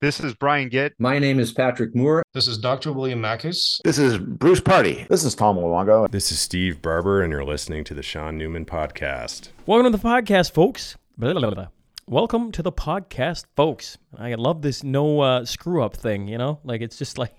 This is Brian Gitt. My name is Patrick Moore. This is Dr. William Makis. This is Bruce Pardy. This is Tom Luongo. This is Steve Barber, and you're listening to the Sean Newman Podcast. Welcome to the podcast, folks. Blah, blah, blah. Welcome to the podcast, folks. I love this no uh, screw up thing, you know? Like, it's just like,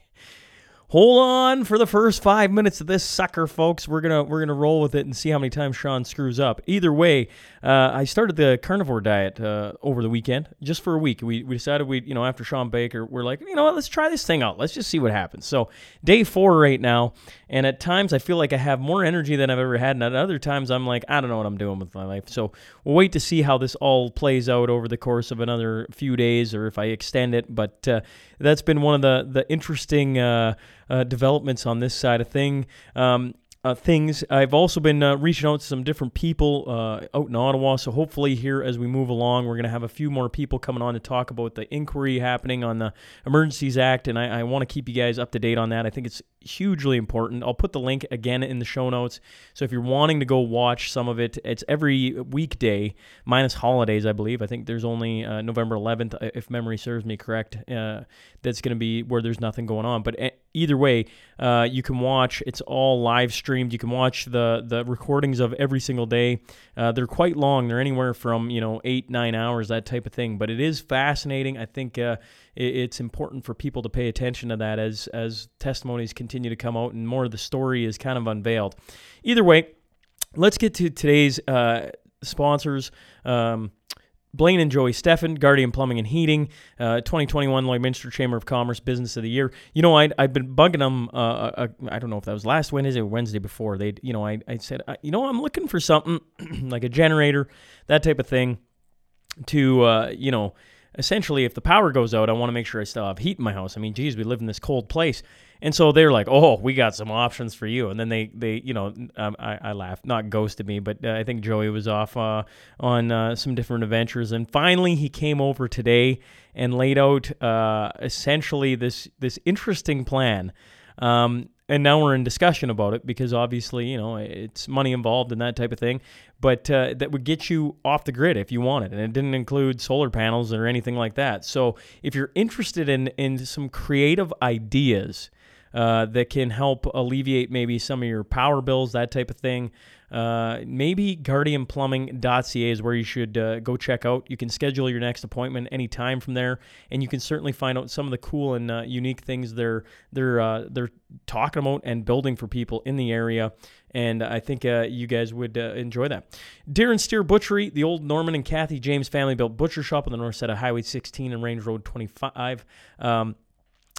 hold on for the first five minutes of this sucker, folks. We're gonna we're gonna roll with it and see how many times Sean screws up. Either way, uh, I started the carnivore diet uh, over the weekend, just for a week. We, we decided we you know after Shawn Baker, we're like you know what, let's try this thing out. Let's just see what happens. So day four right now, and at times I feel like I have more energy than I've ever had, and at other times I'm like I don't know what I'm doing with my life. So we'll wait to see how this all plays out over the course of another few days, or if I extend it. But uh, that's been one of the the interesting uh, uh, developments on this side of thing. Um, uh, things. I've also been uh, reaching out to some different people uh, out in Ottawa. So hopefully, here as we move along, we're going to have a few more people coming on to talk about the inquiry happening on the Emergencies Act, and I, I want to keep you guys up to date on that. I think it's hugely important. I'll put the link again in the show notes. So if you're wanting to go watch some of it, it's every weekday minus holidays, I believe. I think there's only uh, November 11th, if memory serves me correct. Uh, that's going to be where there's nothing going on. But either way, uh, you can watch. It's all live streamed. You can watch the the recordings of every single day. Uh, they're quite long. They're anywhere from you know eight nine hours that type of thing. But it is fascinating. I think uh, it's important for people to pay attention to that as as testimonies continue to come out and more of the story is kind of unveiled. Either way, let's get to today's uh, sponsors. Um, Blaine and Joey Steffen, Guardian Plumbing and Heating, uh, 2021 Lloydminster Chamber of Commerce Business of the Year. You know, I, I've been bugging them. Uh, uh, I don't know if that was last Wednesday or Wednesday before. They, you know, I, I said, uh, you know, I'm looking for something like a generator, that type of thing, to, uh, you know, essentially, if the power goes out, I want to make sure I still have heat in my house. I mean, geez, we live in this cold place. And so they're like, "Oh, we got some options for you." And then they, they, you know, um, I, I laughed, not ghosted me, but uh, I think Joey was off uh, on uh, some different adventures. And finally, he came over today and laid out uh, essentially this this interesting plan. Um, and now we're in discussion about it because obviously, you know, it's money involved and that type of thing. But uh, that would get you off the grid if you wanted, and it didn't include solar panels or anything like that. So if you're interested in in some creative ideas uh, that can help alleviate maybe some of your power bills, that type of thing. Uh, maybe guardianplumbing.ca is where you should uh, go check out. You can schedule your next appointment anytime from there, and you can certainly find out some of the cool and uh, unique things they're they're uh, they're talking about and building for people in the area. And I think uh, you guys would enjoy that. Deer and Steer Butchery, the old Norman and Kathy James family built butcher shop on the north side of Highway 16 and Range Road 25. Um,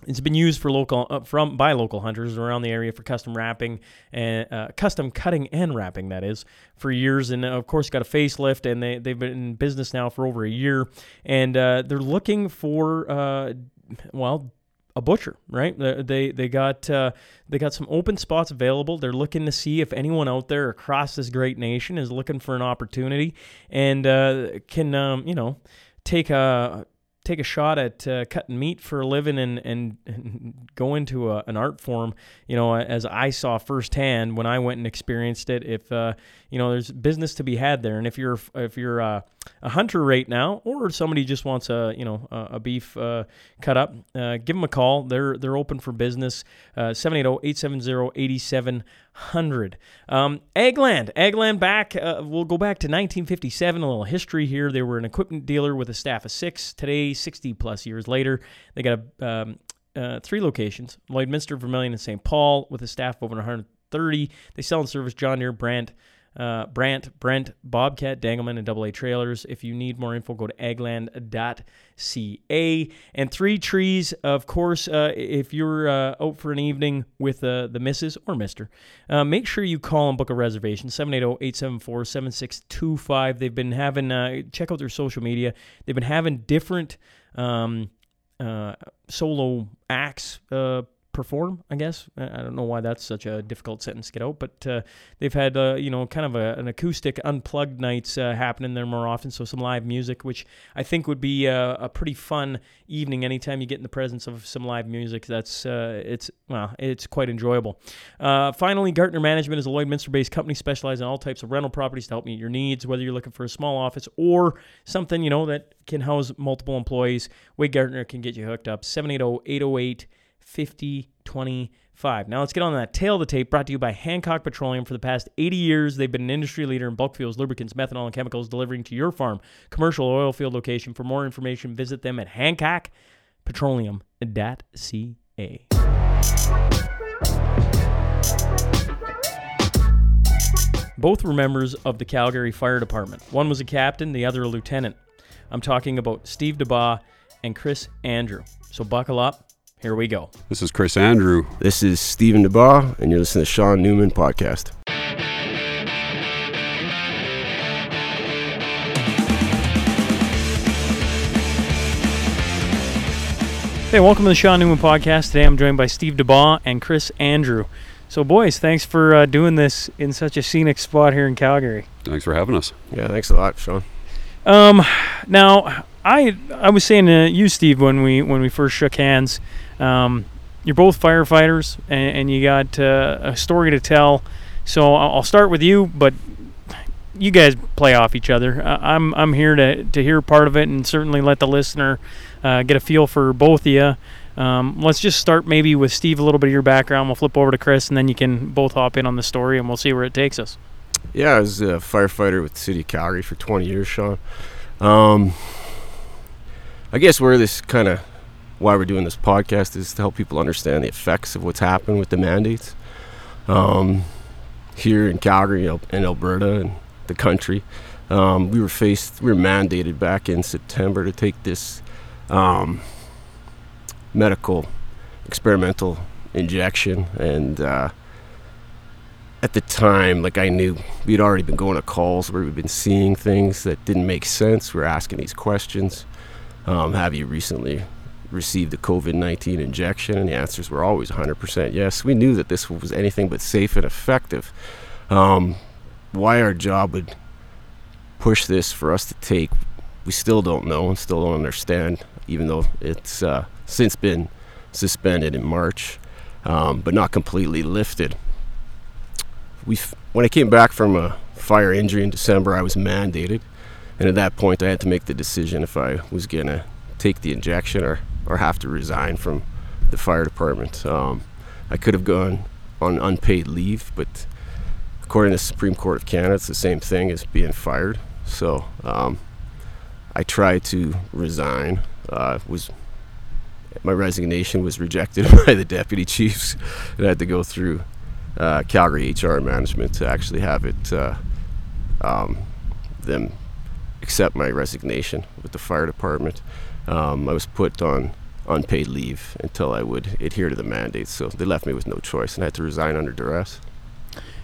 it's been used for local uh, from by local hunters around the area for custom wrapping and uh, custom cutting and wrapping that is for years. And uh, of course got a facelift and they they've been in business now for over a year. And uh, they're looking for uh, well a butcher right? They they got uh, they got some open spots available. They're looking to see if anyone out there across this great nation is looking for an opportunity and can um, you know take a take a shot at uh, cutting meat for a living and, and, and go into a, an art form, you know, as I saw firsthand when I went and experienced it. If uh, you know, there's business to be had there, and if you're if you're uh, a hunter right now, or somebody just wants a you know a, a beef uh, cut up, uh, give them a call. They're they're open for business. Uh, 780-870-8700. Um, Agland, Agland back. Uh, we'll go back to 1957. A little history here. They were an equipment dealer with a staff of six. Today, 60 plus years later, they got a um, uh, three locations: Lloydminster, Vermilion, and St. Paul, with a staff of over 130. They sell and service John Deere, Brandt, uh, Brandt, Brent, Bobcat, Degelman, and AA trailers. If you need more info, go to agland.ca. And Three Trees, of course, uh, if you're uh, out for an evening with uh, the missus or mister, uh, make sure you call and book a reservation, 780-874-7625. They've been having, uh, check out their social media. They've been having different um, solo acts perform. I guess I don't know why that's such a difficult sentence to get out, but uh, they've had uh, you know kind of a, an acoustic unplugged nights uh, happening there more often. So some live music, which I think would be uh, a pretty fun evening. Anytime you get in the presence of some live music, that's uh, it's well, it's quite enjoyable. Uh, finally, Gartner Management is a Lloydminster-based company specializing in all types of rental properties to help meet your needs, whether you're looking for a small office or something you know that can house multiple employees. Wade Gartner can get you hooked up. 780 808 5025. Now let's get on that tail of the tape brought to you by Hancock Petroleum. For the past 80 years, they've been an industry leader in bulk fuels, lubricants, methanol, and chemicals delivering to your farm, commercial oil field location. For more information, visit them at hancockpetroleum.ca. Both were members of the Calgary Fire Department. One was a captain, the other a lieutenant. I'm talking about Steve DeBaugh and Chris Andrew. So buckle up. Here we go. This is Chris Andrew. This is Stephen DeBaugh, and you're listening to Sean Newman Podcast. Hey, welcome to the Sean Newman Podcast. Today I'm joined by Steve DeBaugh and Chris Andrew. So, boys, thanks for uh, doing this in such a scenic spot here in Calgary. Thanks for having us. Yeah, thanks a lot, Sean. Um, now, I I was saying to you, Steve, when we when we first shook hands, um, you're both firefighters, and, and you got uh, a story to tell. So I'll start with you, but you guys play off each other. I'm I'm here to to hear part of it, and certainly let the listener uh, get a feel for both of you. Um, let's just start maybe with Steve, a little bit of your background. We'll flip over to Chris, and then you can both hop in on the story, and we'll see where it takes us. Yeah, I was a firefighter with the city of Calgary for 20 years, Sean. Um, I guess where this kind of why we're doing this podcast is to help people understand the effects of what's happened with the mandates um, here in Calgary and Alberta and the country. Um, we were faced, we were mandated back in September to take this um, medical experimental injection, and uh, at the time, like I knew we'd already been going to calls where we've been seeing things that didn't make sense. We are asking these questions. Um, have you recently received a COVID 19 injection? And the answers were always 100% yes. We knew that this was anything but safe and effective. Um, why our job would push this for us to take, we still don't know and still don't understand, even though it's uh, since been suspended in March, um, but not completely lifted we when I came back from a fire injury in December, I was mandated, and at that point, I had to make the decision if I was gonna take the injection or or have to resign from the fire department. Um, I could have gone on unpaid leave, but according to the Supreme Court of Canada, it's the same thing as being fired. So um, I tried to resign. Uh, was my resignation was rejected by the deputy chiefs, and I had to go through uh, Calgary HR management to actually have it uh, um, them accept my resignation with the fire department. Um, I was put on unpaid leave until I would adhere to the mandates, so they left me with no choice, and I had to resign under duress.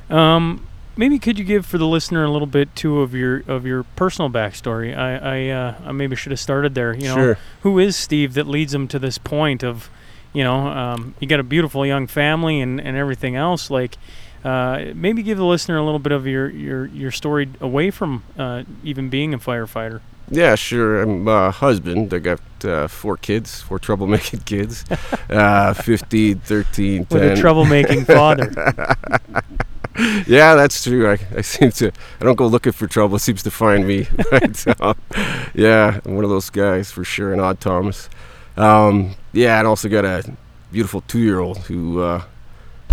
Um, maybe could you give for the listener a little bit too of your of your personal backstory? I I, uh, I maybe should have started there. You know, Sure. who is Steve that leads him to this point of, you know, um, you got a beautiful young family and, and everything else. Like, uh, maybe give the listener a little bit of your your, your story away from uh, even being a firefighter. Yeah, sure. I'm a husband. I got uh, four kids, four troublemaking kids, uh, 15, 13, 10. With a troublemaking father. yeah, that's true. I, I seem to. I don't go looking for trouble. It seems to find me. Um, yeah, I'm one of those guys for sure. An odd Thomas. Um, yeah, and also got a beautiful two-year-old who uh,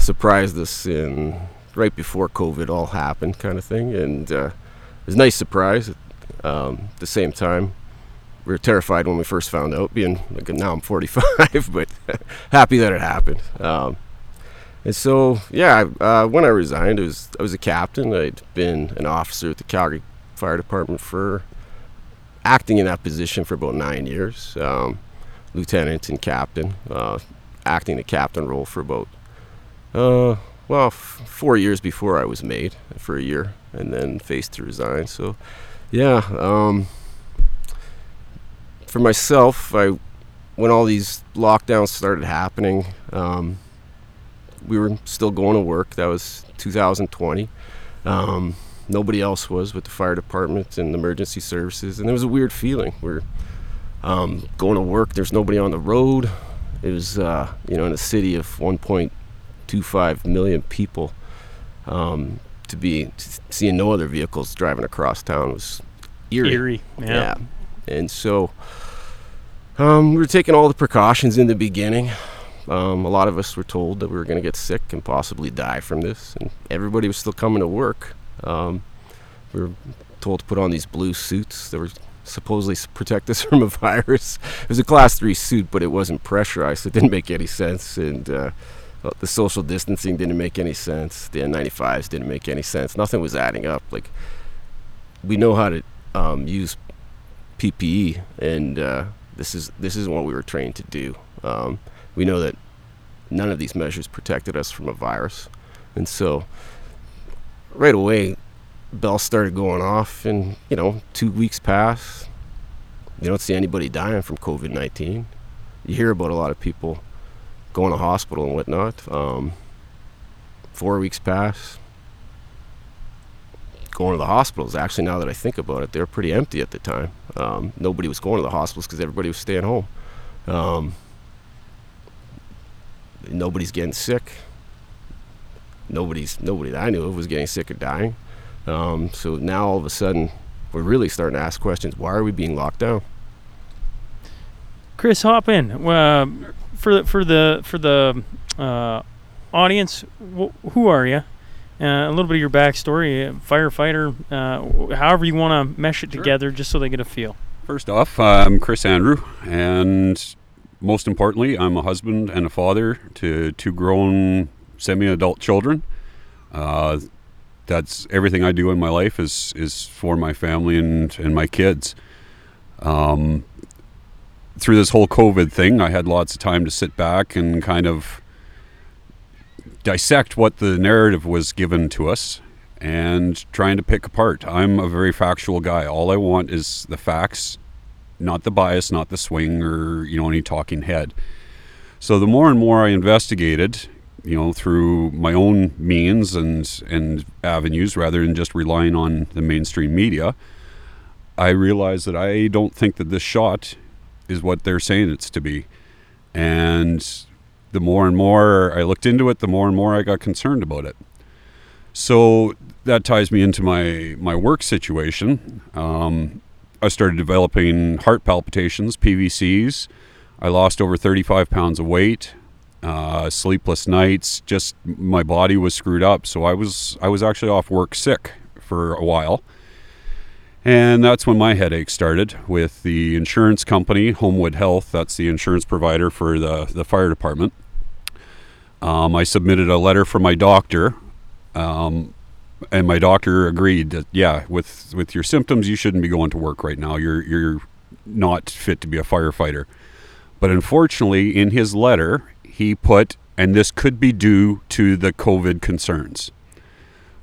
surprised us in right before COVID all happened, kind of thing. And uh, it was a nice surprise. Um, at the same time, we were terrified when we first found out. Being like now I'm 45, but happy that it happened. Um, and so, yeah, uh, when I resigned, it was I was a captain. I'd been an officer at the Calgary Fire Department for acting in that position for about nine years, um, lieutenant and captain, uh, acting the captain role for about uh, well f- four years before I was made for a year, and then faced to resign. So, yeah, um, for myself, I when all these lockdowns started happening. Um, we were still going to work. That was 2020. Um, nobody else was with the fire department and emergency services, and it was a weird feeling. We're um, going to work. There's nobody on the road. It was, uh, you know, in a city of 1.25 million people. Um, to be seeing no other vehicles driving across town was eerie. Eerie. Yeah. And so um, we were taking all the precautions in the beginning. Um, a lot of us were told that we were going to get sick and possibly die from this, and everybody was still coming to work. Um, we were told to put on these blue suits that were supposedly protect us from a virus. It was a class three suit, but it wasn't pressurized, so it didn't make any sense. And uh, the social distancing didn't make any sense. The N95s didn't make any sense. Nothing was adding up. Like we know how to um, use PPE, and uh, this is this is what we were trained to do. Um, we know that none of these measures protected us from a virus, and so right away, bells started going off, and you know, two weeks pass. You don't see anybody dying from COVID nineteen. You hear about a lot of people going to hospital and whatnot. Um, four weeks pass. Going to the hospitals. Actually, now that I think about it, they were pretty empty at the time. Um, nobody was going to the hospitals because everybody was staying home. Um, nobody's getting sick. Nobody's nobody that I knew of was getting sick or dying. Um, so now all of a sudden, we're really starting to ask questions. Why are we being locked down? Chris, hop in. Uh, for the for the for the uh, audience, wh- who are you? Uh, a little bit of your backstory, uh, firefighter, uh, however you want to mesh it Sure. together, just so they get a feel. First off, I'm Chris Andrew, and most importantly, I'm a husband and a father to two grown semi-adult children. Uh, that's everything I do in my life is is for my family and and my kids. Um, through this whole COVID thing, I had lots of time to sit back and kind of dissect what the narrative was given to us and trying to pick apart. I'm a very factual guy. All I want is the facts, not the bias, not the swing or, you know, any talking head. So the more and more I investigated, you know, through my own means and and avenues rather than just relying on the mainstream media, I realized that I don't think that this shot is what they're saying it's to be. And the more and more I looked into it, the more and more I got concerned about it. So that ties me into my my work situation. Um, I started developing heart palpitations, PVCs. I lost over 35 pounds of weight. Uh, sleepless nights. Just my body was screwed up. So I was I was actually off work sick for a while. And that's when my headache started with the insurance company, Homewood Health. That's the insurance provider for the, the fire department. Um, I submitted a letter from my doctor, um, and my doctor agreed that yeah, with with your symptoms, you shouldn't be going to work right now. You're you're not fit to be a firefighter. But unfortunately, in his letter, he put, and this could be due to the COVID concerns.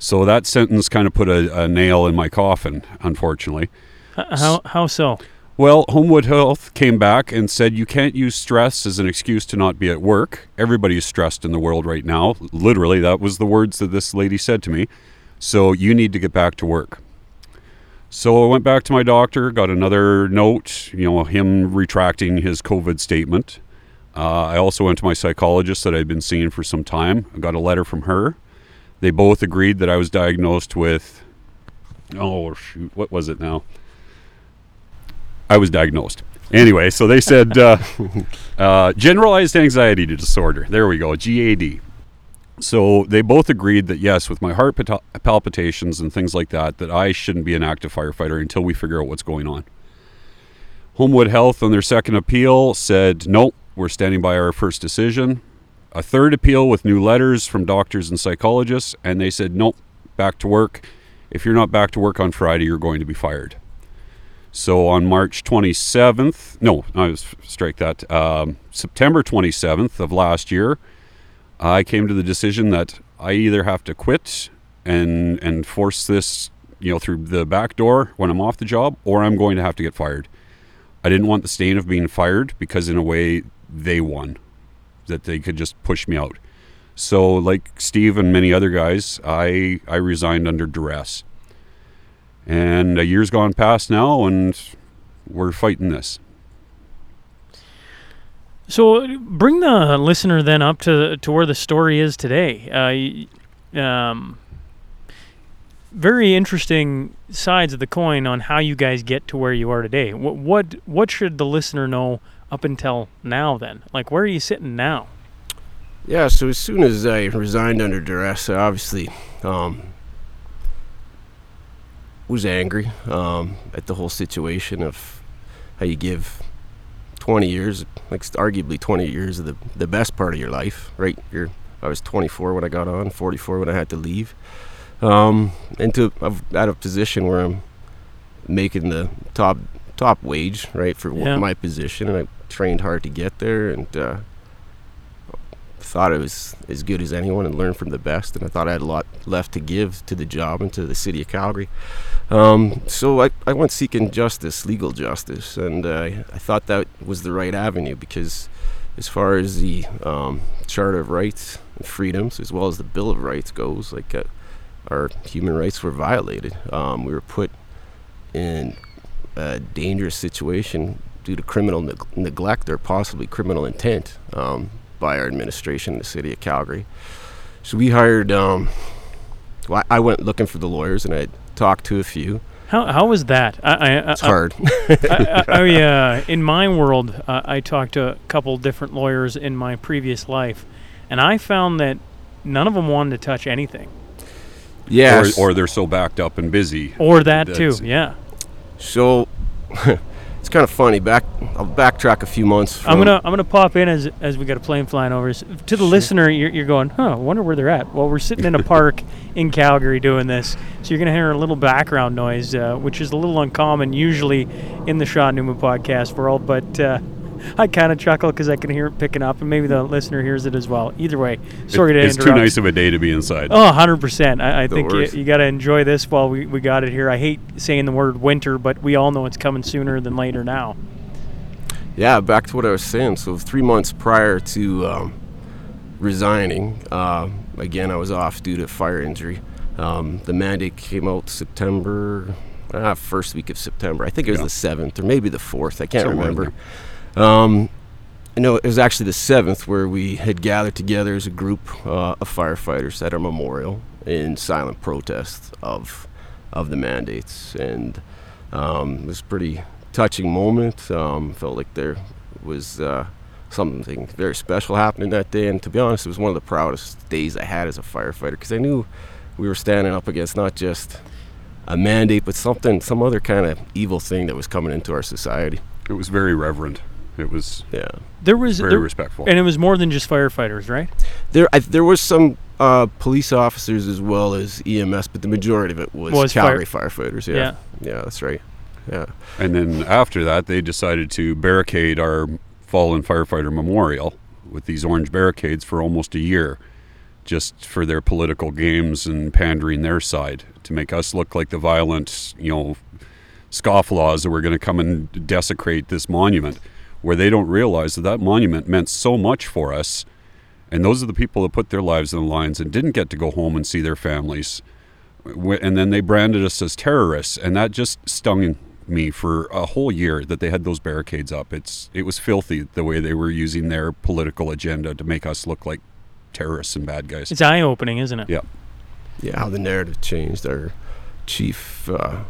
So that sentence kind of put a, a nail in my coffin, unfortunately. How how so? Well, Homewood Health came back and said you can't use stress as an excuse to not be at work. Everybody is stressed in the world right now. Literally, that was the words that this lady said to me. So you need to get back to work. So I went back to my doctor, got another note, you know, him retracting his COVID statement. Uh, I also went to my psychologist that I'd been seeing for some time. I got a letter from her. They both agreed that I was diagnosed with, oh, shoot, what was it now? I was diagnosed. Anyway, so they said uh, uh, generalized anxiety disorder. There we go, GAD. So they both agreed that yes, with my heart pal- palpitations and things like that, that I shouldn't be an active firefighter until we figure out what's going on. Homewood Health, on their second appeal, said nope, we're standing by our first decision. A third appeal with new letters from doctors and psychologists, and they said nope, back to work. If you're not back to work on Friday, you're going to be fired. So on March 27th, no, I was strike that. Um, September 27th of last year, I came to the decision that I either have to quit and and force this, you know, through the back door when I'm off the job, or I'm going to have to get fired. I didn't want the stain of being fired because in a way they won, that they could just push me out. So, like Steve and many other guys, I I resigned under duress. And a year's gone past now, and we're fighting this. So bring the listener then up to to where the story is today. Uh, um, very interesting sides of the coin on how you guys get to where you are today. What what what should the listener know up until now? Then, like, where are you sitting now? Yeah, so as soon as I resigned under duress, I obviously um, was angry um, at the whole situation of how you give 20 years, like arguably 20 years of the, the best part of your life, right? You're, I was 24 when I got on, 44 when I had to leave, um, into I've at a position where I'm making the top top wage, right, for Yeah. my position, and I trained hard to get there, and uh, thought I was as good as anyone and learned from the best, and I thought I had a lot left to give to the job and to the city of Calgary. Um, so I, I went seeking justice, legal justice, and uh, I thought that was the right avenue because, as far as the um, Charter of Rights and Freedoms, as well as the Bill of Rights goes, like uh, our human rights were violated. Um, we were put in a dangerous situation due to criminal neg- neglect or possibly criminal intent um, by our administration in the city of Calgary. So we hired. Um, well, I I went looking for the lawyers and I talked to a few. How how was that? I, I, I, It's hard. I, I, I, uh, in my world, uh, I talked to a couple different lawyers in my previous life, and I found that none of them wanted to touch anything, yes. Or, or they're so backed up and busy. or that too. Yeah, so it's kind of funny. Back, I'll backtrack a few months. From, I'm gonna I'm gonna pop in as as we got a plane flying over. To the listener, you're, you're going, huh? I wonder where they're at. Well, we're sitting in a park in Calgary doing this, so you're gonna hear a little background noise, uh, which is a little uncommon usually in the Sean Newman podcast world. But uh, I kind of chuckle because I can hear it picking up, and maybe the listener hears it as well. Either way, sorry It- to it's interrupt. too nice of a day to be inside. Oh, 100%. I, I think you, you got to enjoy this while we, we got it here. I hate saying the word winter, but we all know it's coming sooner than later now. yeah, back to what I was saying. So three months prior to um, resigning, uh, again I was off due to fire injury. Um, the mandate came out September, uh, first week of September. I think it was Yeah. the seventh or maybe the fourth. I can't Somewhere in remember. Um, no, it was actually the seventh where we had gathered together as a group uh, of firefighters at our memorial in silent protest of of the mandates, and um, it was a pretty touching moment. Um, felt like there was uh, something very special happening that day, and to be honest, it was one of the proudest days I had as a firefighter because I knew we were standing up against not just a mandate, but something, some other kind of evil thing that was coming into our society. It was very reverent. It was Yeah. There was very there, respectful. and it was more than just firefighters, right? There, I, there was some uh, police officers as well as EMS, but the majority of it was, Was fire- Calgary firefighters. Yeah. yeah, that's right. Yeah, And then after that, they decided to barricade our fallen firefighter memorial with these orange barricades for almost a year, just for their political games and pandering their side to make us look like the violent, you know, scofflaws that were going to come and desecrate this monument, where they don't realize that that monument meant so much for us. And those are the people that put their lives in the lines and didn't get to go home and see their families. And then they branded us as terrorists, and that just stung me for a whole year that they had those barricades up. It's it was filthy the way they were using their political agenda to make us look like terrorists and bad guys. It's eye opening, isn't it? Yeah. yeah. How the narrative changed. Our chief uh,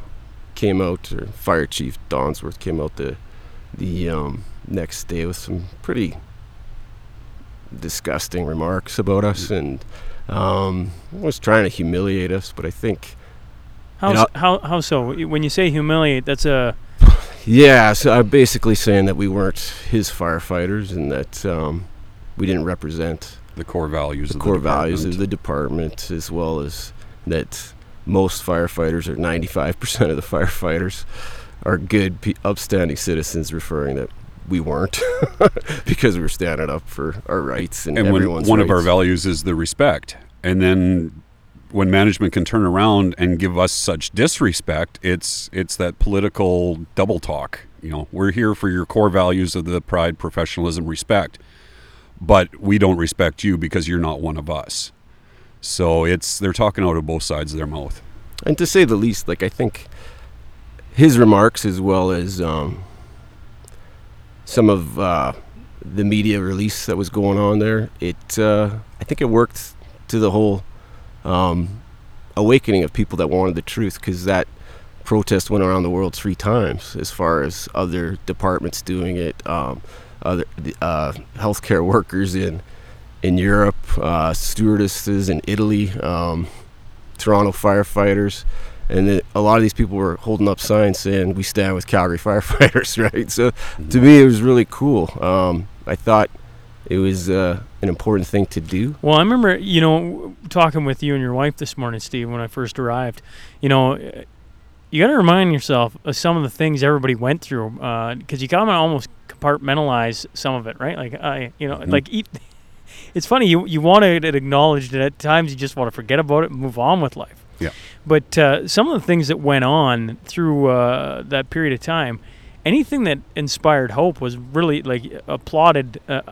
came out, or fire chief Dongworth came out the the um, next day with some pretty disgusting remarks about us, and um, was trying to humiliate us. But I think How, know- how, how so? When you say humiliate, that's a. Yeah, so I'm basically saying that we weren't his firefighters and that um, we didn't represent The core values the of core the values department. of the department, as well as that most firefighters, or 95% of the firefighters, are good, upstanding citizens, referring that we weren't because we were standing up for our rights and, and everyone's one of our values is the respect and then when management can turn around and give us such disrespect it's it's that political double talk you know we're here for your core values of the pride professionalism respect but we don't respect you because you're not one of us. So it's they're talking out of both sides of their mouth. and to say the least, like I think his remarks as well as um, some of uh, the media release that was going on there, it uh, I think it worked to the whole um, awakening of people that wanted the truth because that protest went around the world three times as far as other departments doing it, um, other uh, healthcare workers in in Europe, uh, stewardesses in Italy. Um, Toronto firefighters, and then a lot of these people were holding up signs saying "We stand with Calgary firefighters." Right. So to me, it was really cool. Um, I thought it was uh, an important thing to do. Well, I remember, you know, talking with you and your wife this morning, Steve, when I first arrived. You know, uh, you got to remind yourself of some of the things everybody went through, because you got to almost compartmentalize some of it, right? Like I, you know, Mhm. like eat. It's funny you you want it acknowledged, and at times you just want to forget about it and move on with life. Yeah. But uh, some of the things that went on through uh, that period of time, anything that inspired hope was really like applauded. Uh,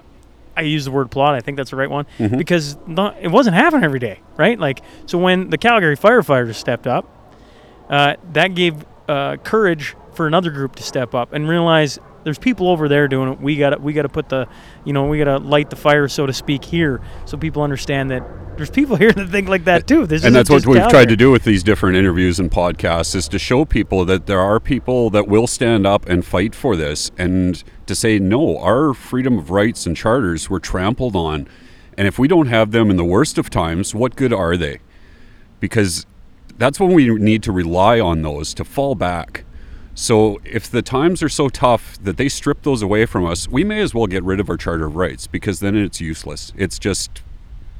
I use the word applaud. I think that's the right one Mhm. because not, it wasn't happening every day, right? Like so when the Calgary firefighters stepped up, uh, that gave uh, courage for another group to step up and realize there's people over there doing it. We got we got to put the, you know, we got to light the fire, so to speak, here, so people understand that there's people here that think like that too. This and that's what we've tried to do with these different interviews and podcasts is to show people that there are people that will stand up and fight for this and to say no our freedom of rights and charters were trampled on. And if we don't have them in the worst of times what good are they? Because that's when we need to rely on those to fall back. So if the times are so tough that they strip those away from us we may as well get rid of our charter of rights because then it's useless. It's just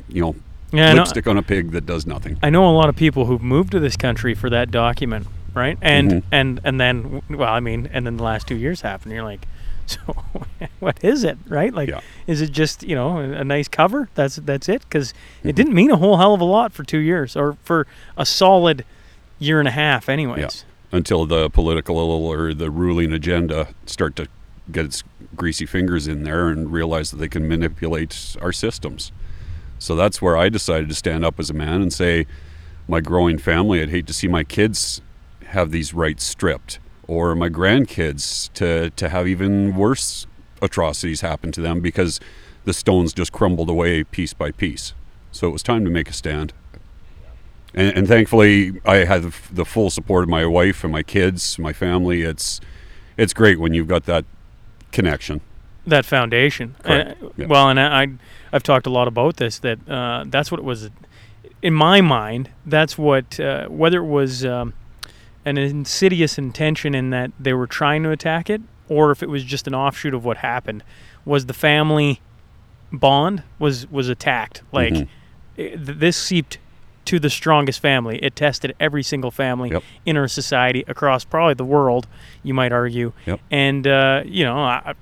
you know Yeah, I know- lipstick on a pig that does nothing I know a lot of people who've moved to this country for that document, right? And Mhm. and and then well, I mean, and then the last two years happened. You're like, so what is it, right? Like, Yeah. is it just you know a, nice cover? That's that's it? Because Mm-hmm. it didn't mean a whole hell of a lot for two years or for a solid year and a half, anyways. until the political or the ruling agenda start to get its greasy fingers in there and realize that they can manipulate our systems. So that's where I decided to stand up as a man and say, my growing family, I'd hate to see my kids have these rights stripped, or my grandkids to, to have even worse atrocities happen to them because the stones just crumbled away piece by piece. So it was time to make a stand. And, and thankfully, I have the full support of my wife and my kids, my family. It's it's great when you've got that connection. That foundation. Yeah. Well, and I, I I've talked a lot about this. That uh, that's what it was. In my mind, that's what uh, whether it was um, an insidious intention in that they were trying to attack it, or if it was just an offshoot of what happened, was the family bond was was attacked. Like Mhm. i- th- this seeped to the strongest family. It tested every single family Yep. in our society across probably the world. You might argue. Yep. And uh, you know, I,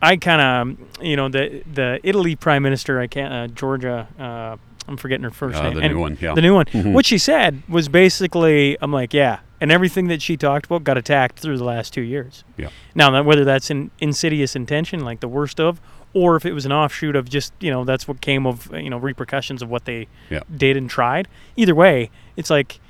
I kind of, you know, the the Italy prime minister, I can't, uh, Giorgia, uh, I'm forgetting her first Uh, name. the And- new one, yeah. The new one. Mhm. What she said was basically, I'm like, yeah, and everything that she talked about got attacked through the last two years. Yeah. Now, that whether that's an insidious intention, like the worst of, or if it was an offshoot of just, you know, that's what came of, you know, repercussions of what they Yeah. did and tried. Either way, it's like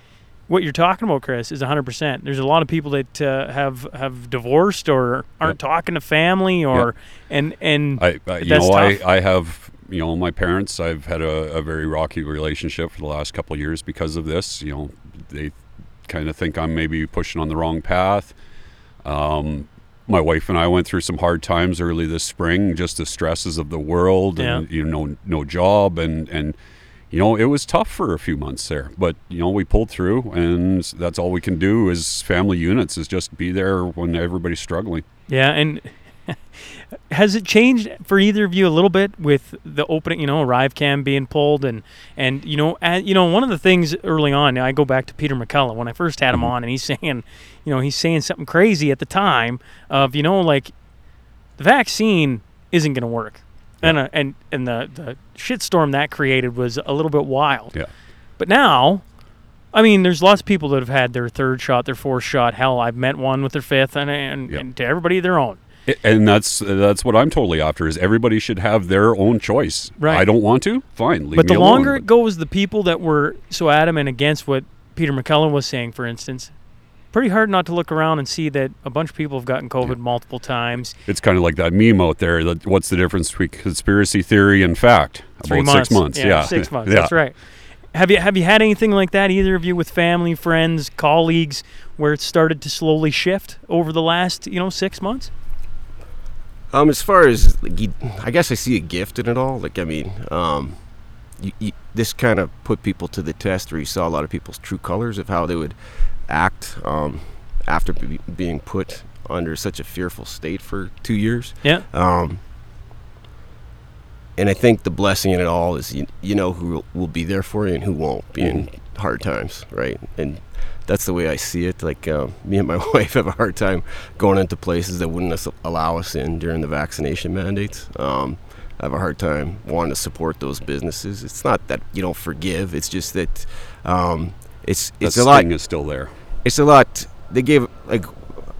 what you're talking about, Chris, is 100%. There's a lot of people that uh, have have divorced or aren't talking to family or and and I, I you know, I, tough. I have, you know, my parents. I've had a, a very rocky relationship for the last couple of years because of this. You know, they kind of think I'm maybe pushing on the wrong path. Um, my wife and I went through some hard times early this spring, just the stresses of the world and you know, no job and and you know, it was tough for a few months there, but you know, we pulled through, and that's all we can do as family units is just be there when everybody's struggling. Yeah, and has it changed for either of you a little bit with the opening, you know, ArriveCAN being pulled and and you know, and, you know, one of the things early on, I go back to Peter McCullough when I first had him mm-hmm. on, and he's saying, you know, he's saying something crazy at the time of, you know, like the vaccine isn't going to work, and uh, and and the the shitstorm that created was a little bit wild. Yeah. But now, I mean, there's lots of people that have had their third shot, their fourth shot. Hell, I've met one with their fifth, and and, Yeah. and to everybody their own. And that's that's what I'm totally after. Is everybody should have their own choice. Right. I don't want to. Fine. Leave But the alone. longer it goes, the people that were so adamant against what Peter McCullough was saying, for instance, pretty hard not to look around and see that a bunch of people have gotten COVID multiple times. It's kind of like that meme out there. That what's the difference between conspiracy theory and fact? Three About months. six months. Yeah, six months. Yeah. That's right. Have you have you had anything like that either of you with family, friends, colleagues, where it started to slowly shift over the last you know six months? Um, as far as like, you, I guess I see a gift in it all. Like I mean, um, you, you, this kind of put people to the test, where you saw a lot of people's true colors of how they would act um, after be, being put under such a fearful state for two years. Yeah. Um, and I think the blessing in it all is you, you know who will, will be there for you and who won't be in hard times, right? And that's the way I see it. Like um, me and my wife have a hard time going into places that wouldn't us- allow us in during the vaccination mandates. Um, I have a hard time wanting to support those businesses. It's not that you don't forgive; it's just that um, it's That it's a lot sting is still there. It's a lot they gave like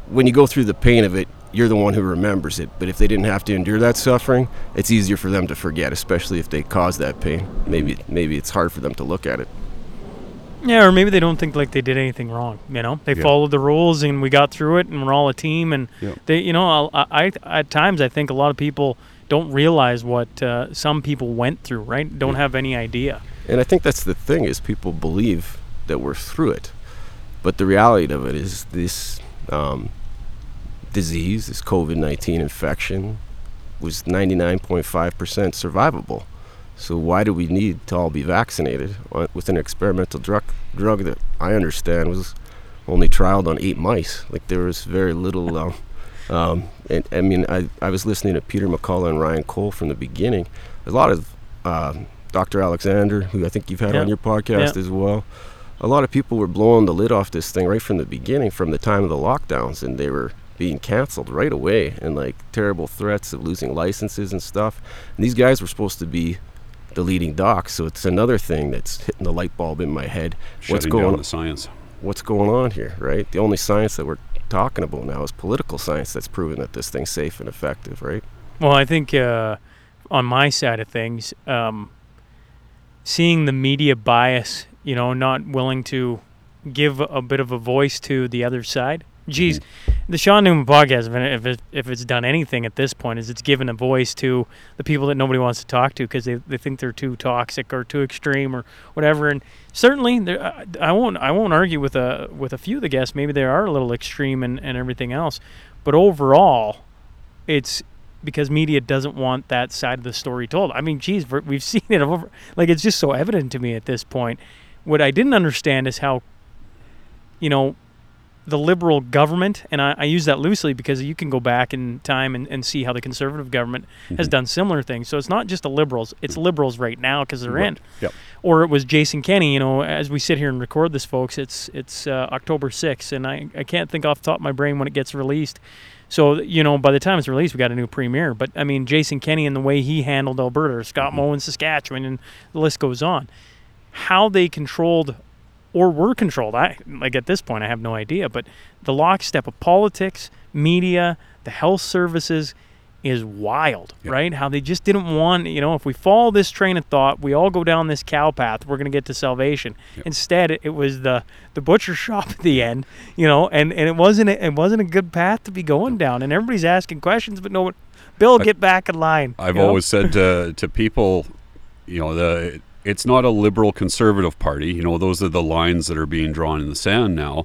when you go through the pain of it you're the one who remembers it but if they didn't have to endure that suffering it's easier for them to forget especially if they caused that pain maybe maybe it's hard for them to look at it Yeah, or maybe they don't think like they did anything wrong. You know, they Yeah. followed the rules and we got through it, and we're all a team. And Yeah. they, you know, I'll- I, I at times I think a lot of people don't realize what uh, some people went through. Right? Don't have any idea. and i think that's the thing is people believe that we're through it but the reality of it is this um, disease this covid-19 infection was 99.5% survivable So why do we need to all be vaccinated uh, with an experimental drug drug that I understand was only trialed on eight mice? Like there was very little. Um, um, and I mean, I, I was listening to Peter McCullough and Ryan Cole from the beginning. There's a lot of um Dr. Alexander, who I think you've had Yeah. on your podcast Yeah. as well. A lot of people were blowing the lid off this thing right from the beginning, from the time of the lockdowns, and they were being canceled right away, and like terrible threats of losing licenses and stuff. And these guys were supposed to be the leading docs, so it's another thing that's hitting the light bulb in my head. what's going down on? the science. What's going on here, right? The only science that we're talking about now is political science that's proven that this thing's safe and effective, right? Well, I think uh, on my side of things, um, seeing the media bias, you know, not willing to give a bit of a voice to the other side. Geez, mm-hmm. the Sean Newman podcast, if, it, if, it's done anything at this point, is it's given a voice to the people that nobody wants to talk to because they, they think they're too toxic or too extreme or whatever. And certainly, there, I, I won't I won't argue with a with a few of the guests. Maybe they are a little extreme and, and everything else, but overall, it's because media doesn't want that side of the story told. I mean, geez, we've seen it over. Like it's just so evident to me at this point. What I didn't understand is how, you know, the liberal government, and I, I use that loosely because you can go back in time and, and see how the conservative government has mm-hmm. done similar things. So it's not just the liberals; it's mm. liberals right now because they're in. Yep. Or it was Jason Kenney. You know, as we sit here and record this, folks, it's it's uh, October sixth, and I I can't think off the top of my brain when it gets released. So you know, by the time it's released, we got a new premier. But I mean, Jason Kenney and the way he handled Alberta, Scott mm-hmm. Moe in Saskatchewan, and the list goes on. How they controlled or were controlled, I like at this point, I have no idea. But the lockstep of politics, media, the health services is wild, Yep. right? How they just didn't want, you know, if we follow this train of thought, we all go down this cow path, we're going to get to salvation. Yep. Instead, it, it was the the butcher shop at the end, you know, and, and it wasn't a, it wasn't a good path to be going down. And everybody's asking questions, but no one. Bill, I- get back in line. I've you know? always said to, to people, you know, the it's not a liberal conservative party. You know, those are the lines that are being drawn in the sand now.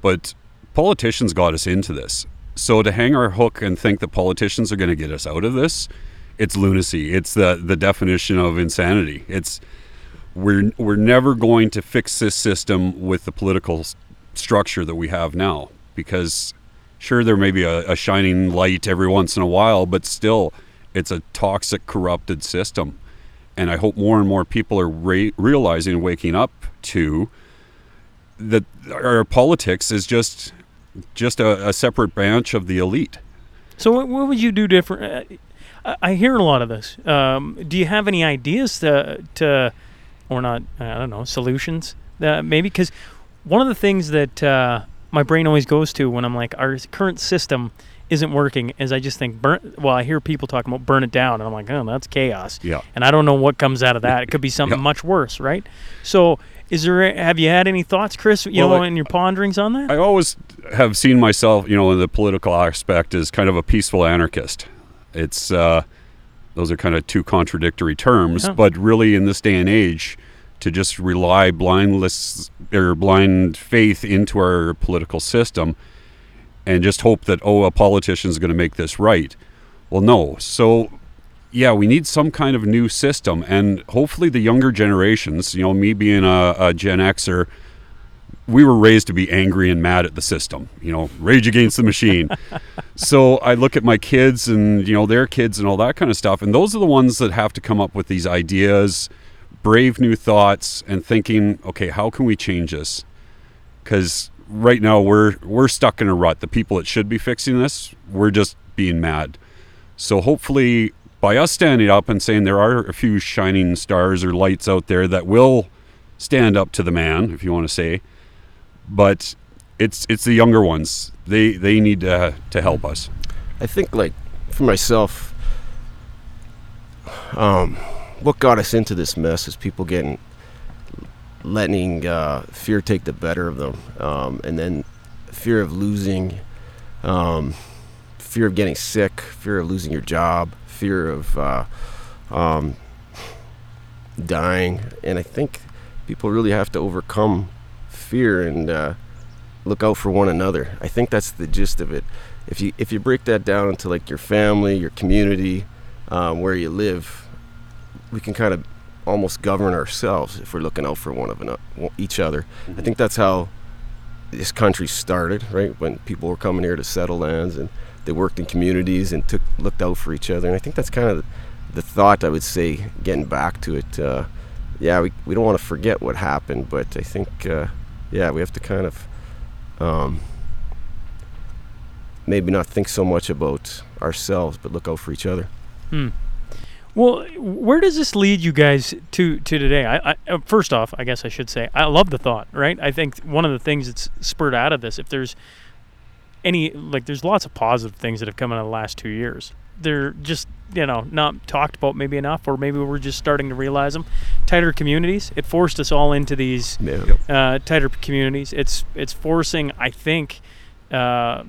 But politicians got us into this. So to hang our hook and think that politicians are going to get us out of this, it's lunacy. It's the the definition of insanity. It's we're we're never going to fix this system with the political structure that we have now because sure there may be a, a shining light every once in a while but still it's a toxic corrupted system and i hope more and more people are ra- realizing and waking up to that our politics is just just a, a separate branch of the elite So what, what would you do different? Uh, I, I hear a lot of this. Um, do you have any ideas to to, or not? I don't know solutions that maybe because one of the things that uh, my brain always goes to when I'm like our current system isn't working is I just think burn. Well, I hear people talking about burn it down, and I'm like, oh, that's chaos. Yeah. And I don't know what comes out of that. It could be something Yeah. much worse, right? So, is there? Have you had any thoughts, Chris? You Well, know, I- in your ponderings on that? I always have seen myself, you know, in the political aspect as kind of a peaceful anarchist. It's uh, those are kind of two contradictory terms, Yeah. but really in this day and age, to just rely blindless or blind faith into our political system and just hope that oh, a politician is going to make this right. Well, no. So yeah, we need some kind of new system, and hopefully the younger generations, you know, me being a, a Gen Xer, we were raised to be angry and mad at the system, you know, rage against the machine. so I look at my kids and, you know, their kids and all that kind of stuff. And those are the ones that have to come up with these ideas, brave new thoughts, and thinking, okay, how can we change this? Because right now we're we're stuck in a rut. The people that should be fixing this, we're just being mad. So hopefully by us standing up and saying there are a few shining stars or lights out there that will stand up to the man, if you want to say, but it's it's the younger ones. They they need to to help us. I think like for myself, um, what got us into this mess is people getting letting uh, fear take the better of them, um, and then fear of losing, um, fear of getting sick, fear of losing your job, fear of uh, um, dying, and I think people really have to overcome fear and uh, look out for one another. I think that's the gist of it. If you if you break that down into like your family, your community, um, where you live, we can kind of almost govern ourselves if we're looking out for one of ano- each other. I think that's how this country started, right? When people were coming here to settle lands and they worked in communities and took looked out for each other. And I think that's kind of the thought I would say. Getting back to it, uh, yeah, we we don't want to forget what happened, but I think uh, yeah, we have to kind of um, maybe not think so much about ourselves, but look out for each other. Hmm. Well, where does this lead you guys to to today? I, I uh, first off, I guess I should say I love the thought. Right, I think one of the things that's spurred out of this, if there's any like, there's lots of positive things that have come out of the last two years. They're just you know not talked about maybe enough, or maybe we're just starting to realize them. Tighter communities. It forced us all into these Yeah. uh, tighter communities. It's it's forcing, I think, uh,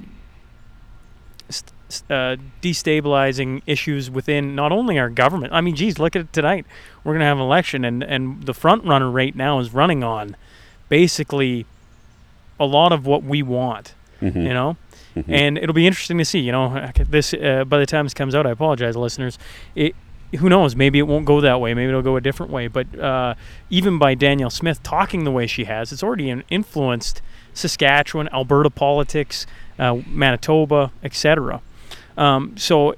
uh, destabilizing issues within not only our government. I mean, geez, look at it tonight. We're gonna have an election, and and the front runner right now is running on basically a lot of what we want. Mhm. You know. Mhm. And it'll be interesting to see. You know, this uh, by the time this comes out, I apologize, listeners. It who knows? Maybe it won't go that way. Maybe it'll go a different way. But uh, even by Danielle Smith talking the way she has, it's already influenced Saskatchewan, Alberta politics, uh, Manitoba, etc. Um, so,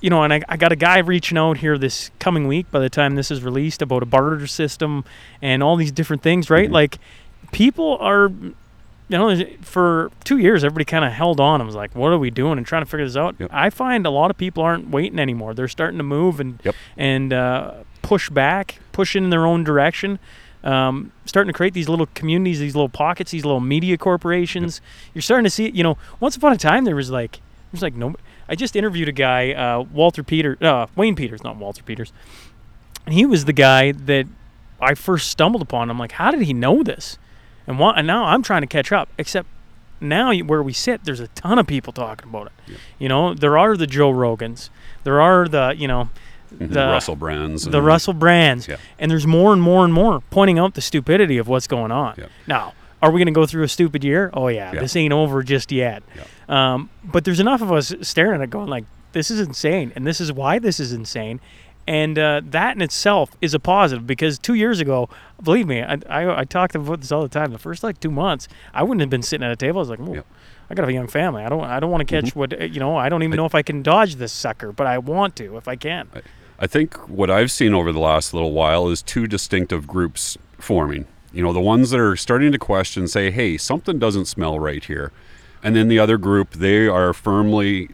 you know, and I, I got a guy reaching out here this coming week. By the time this is released, about a barter system and all these different things, right? Mhm. Like, people are you know, for two years, everybody kind of held on and was like, "What are we doing?" and trying to figure this out. Yep. I find a lot of people aren't waiting anymore. They're starting to move and Yep. and uh, push back, push in their own direction. Um, starting to create these little communities, these little pockets, these little media corporations. You're starting to see it. You know, once upon a time, there was like, there's like no. I just interviewed a guy, uh, Walter Peter, uh, Wayne Peters, not Walter Peters, and he was the guy that I first stumbled upon. I'm like, how did he know this? And, why, and now I'm trying to catch up. Except now where we sit, there's a ton of people talking about it. You know, there are the Joe Rogans, there are the you know, Mhm. the Russell Brands. the and- Russell Brands, Yeah. and there's more and more and more pointing out the stupidity of what's going on. Yeah. Now, are we going to go through a stupid year? Oh yeah, Yeah. this ain't over just yet. Um, but there's enough of us staring at it, going like, "This is insane," and this is why this is insane. And uh, that in itself is a positive because two years ago, believe me, I, I, I talked about this all the time. The first like two months, I wouldn't have been sitting at a table. I was like, "Ooh, Yep. I got a young family. I don't I don't want to catch what uh, you know. I don't even know if I can dodge this sucker, but I want to if I can." I think what I've seen over the last little while is two distinctive groups forming. You know, the ones that are starting to question, say, hey, something doesn't smell right here. And then the other group, they are firmly,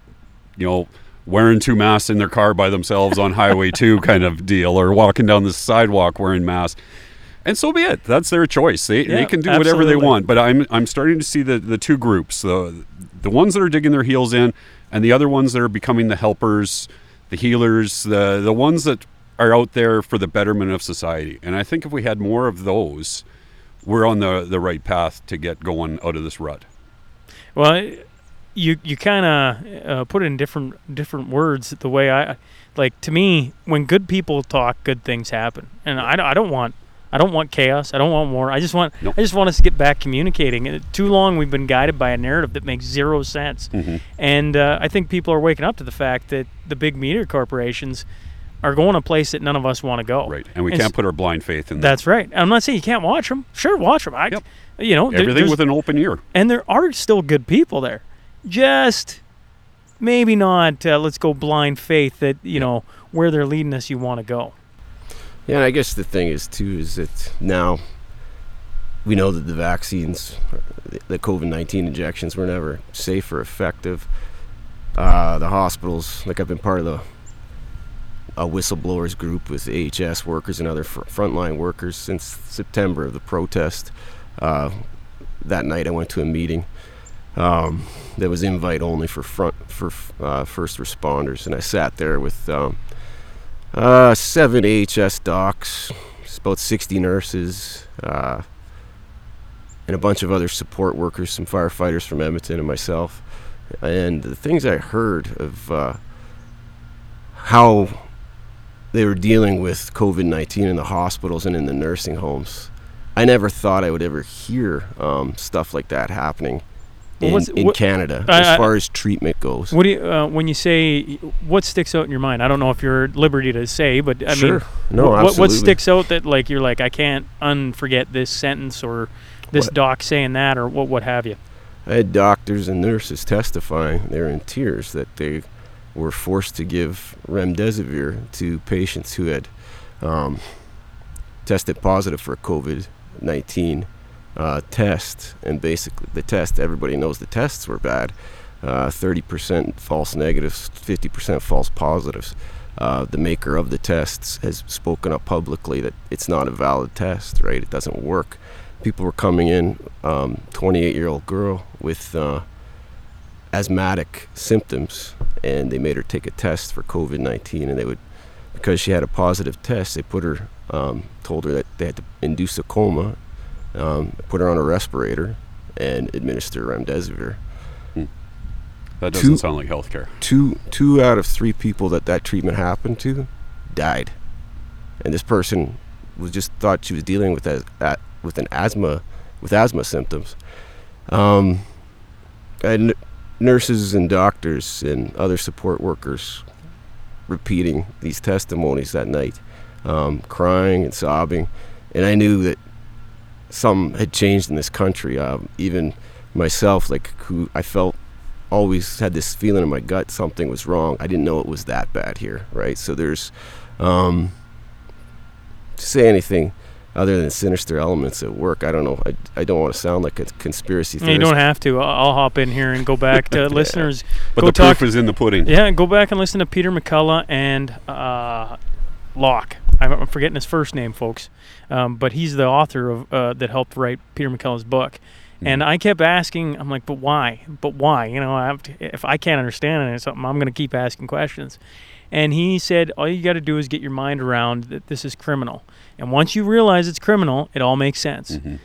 you know, wearing two masks in their car by themselves on Highway 2 kind of deal, or walking down the sidewalk wearing masks. And so be it. That's their choice. They, Yeah, they can do whatever they want. But I'm I'm starting to see the, the two groups the the ones that are digging their heels in, and the other ones that are becoming the helpers, the healers, the the ones that are out there for the betterment of society. And I think if we had more of those, we're on the the right path to get going out of this rut. Well, you you kind of uh, put it in different different words. The way I like to me, when good people talk, good things happen, and I, don't- I don't want I don't want chaos. I don't want war. I just want Nope. I just want us to get back communicating. And too long we've been guided by a narrative that makes zero sense, and uh, I think people are waking up to the fact that the big media corporations are going a place that none of us want to go. Right. And we And can't s- put our blind faith in that. That's right. I'm not saying you can't watch them. Sure, watch them. I, Yep. you know, Everything with an open ear. and there are still good people there. Just maybe not. Uh, let's go blind faith that you know where they're leading us. You want to go. Yeah, and I guess the thing is too is that now we know that the vaccines, the COVID nineteen injections, were never safe or effective. Uh, the hospitals, like I've been part of the a whistleblowers group with AHS workers and other fr- frontline workers since September of the protest. Uh, that night, I went to a meeting um, that was invite only for front for uh, first responders, and I sat there with. Um, uh, seven AHS docs, about 60 nurses, uh, and a bunch of other support workers, some firefighters from Edmonton, and myself. And the things I heard of uh, how they were dealing with COVID 19 in the hospitals and in the nursing homes, I never thought I would ever hear um, stuff like that happening in, in what- Canada as far as treatment goes. What do you uh, when you say what sticks out in your mind? I don't know if you're at liberty to say, but I sure. mean, no, what, what sticks out that like you're like I can't unforget this sentence or this What- doc saying that or what what have you. I had doctors and nurses testifying, They're in tears, that they were forced to give remdesivir to patients who had um, tested positive for COVID 19 uh, test. And basically, the test, everybody knows the tests were bad uh, 30% false negatives, 50% false positives. Uh, the maker of the tests has spoken up publicly that it's not a valid test, right? It doesn't work people were coming in, um, 28 year old girl with uh, asthmatic symptoms, and they made her take a test for COVID 19. And they would, because she had a positive test, they put her, um, told her that they had to induce a coma, um, put her on a respirator, and administer remdesivir. That doesn't Two- sound like healthcare. Two, two out of three people that that treatment happened to died. And this person was just thought she was dealing with as, at, with an asthma with asthma symptoms. Um, and nurses and doctors and other support workers repeating these testimonies that night, um, crying and sobbing, and I knew that some had changed in this country. Um, even myself, like who I felt always had this feeling in my gut something was wrong. I didn't know it was that bad here, right? So there's um, to say anything other than sinister elements at work. I don't know. I, I don't want to sound like a conspiracy You don't have to. I'll, I'll hop in here and go back to listeners. But go the talk. proof is in the pudding. Yeah, go back and listen to Peter McCullough and uh, Leake. I'm I'm forgetting his first name, folks, um, but he's the author of uh, that helped write Peter McCullough's book. And I kept asking, I'm like, but why? But why? You know, I have to, if I can't understand it, or something, I'm going to keep asking questions. And he said, all you got to do is get your mind around that this is criminal. And once you realize it's criminal, it all makes sense. Mhm.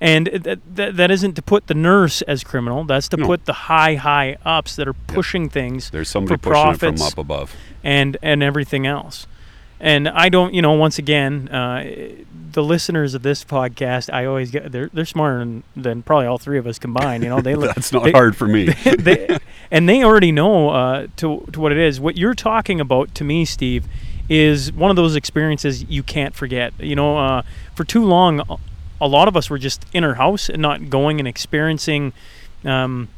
And that, that, that isn't to put the nurse as criminal. That's to No. put the high, high ups that are pushing things There's somebody for pushing it from profits up above. and and everything else. And I don't, you know, once again, uh, the listeners of this podcast, I always get they're they're smarter than, than probably all three of us combined. You know, they That's not they- hard for me. they, and they already know uh, to to what it is. What you're talking about to me, Steve, is one of those experiences you can't forget. You know, uh, for too long, a- lot of us were just in our house and not going and experiencing um,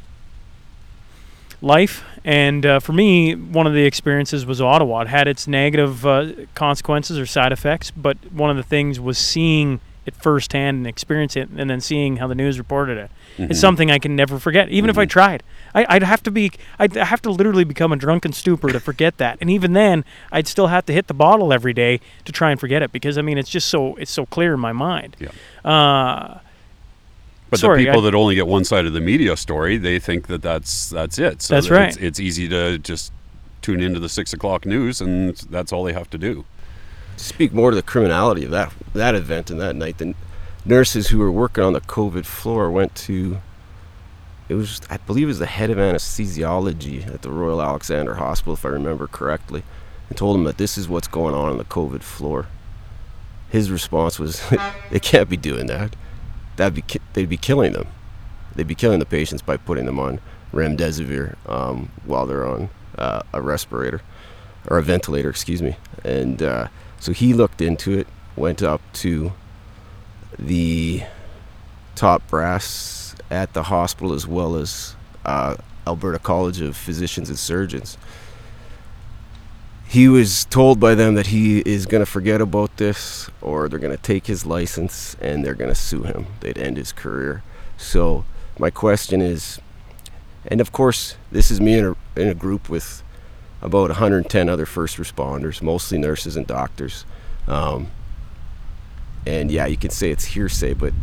life. And uh, for me, one of the experiences was Ottawa. It had its negative uh, consequences or side effects, but one of the things was seeing it firsthand and experiencing it, and then seeing how the news reported it. It's something I can never forget, even if I tried. I, I'd have to be, I'd have to literally become a drunken stupor to forget that. And even then, I'd still have to hit the bottle every day to try and forget it because I mean, it's just so, it's so clear in my mind. Yeah. Uh, But sorry, the people I- that only get one side of the media story, they think that that's that's it. So That's that right. It's, it's easy to just tune into the six o'clock news, and that's all they have to do. speak more to the criminality of that that event and that night. The nurses who were working on the COVID floor went to. It was, I believe, it was the head of anesthesiology at the Royal Alexandra Hospital, if I remember correctly, and told him that this is what's going on on the COVID floor. His response was, "They can't be doing that. That'd be they'd be killing them. They'd be killing the patients by putting them on remdesivir um, while they're on uh, a respirator or a ventilator, excuse me." And uh, so he looked into it, went up to the top brass at the hospital as well as uh, Alberta College of Physicians and Surgeons. He was told by them that he is going to forget about this or they're going to take his license and they're going to sue him. They'd end his career. So, my question is and of course, this is me in a, in a group with about 110 other first responders, mostly nurses and doctors. Um, and yeah, you can say it's hearsay, but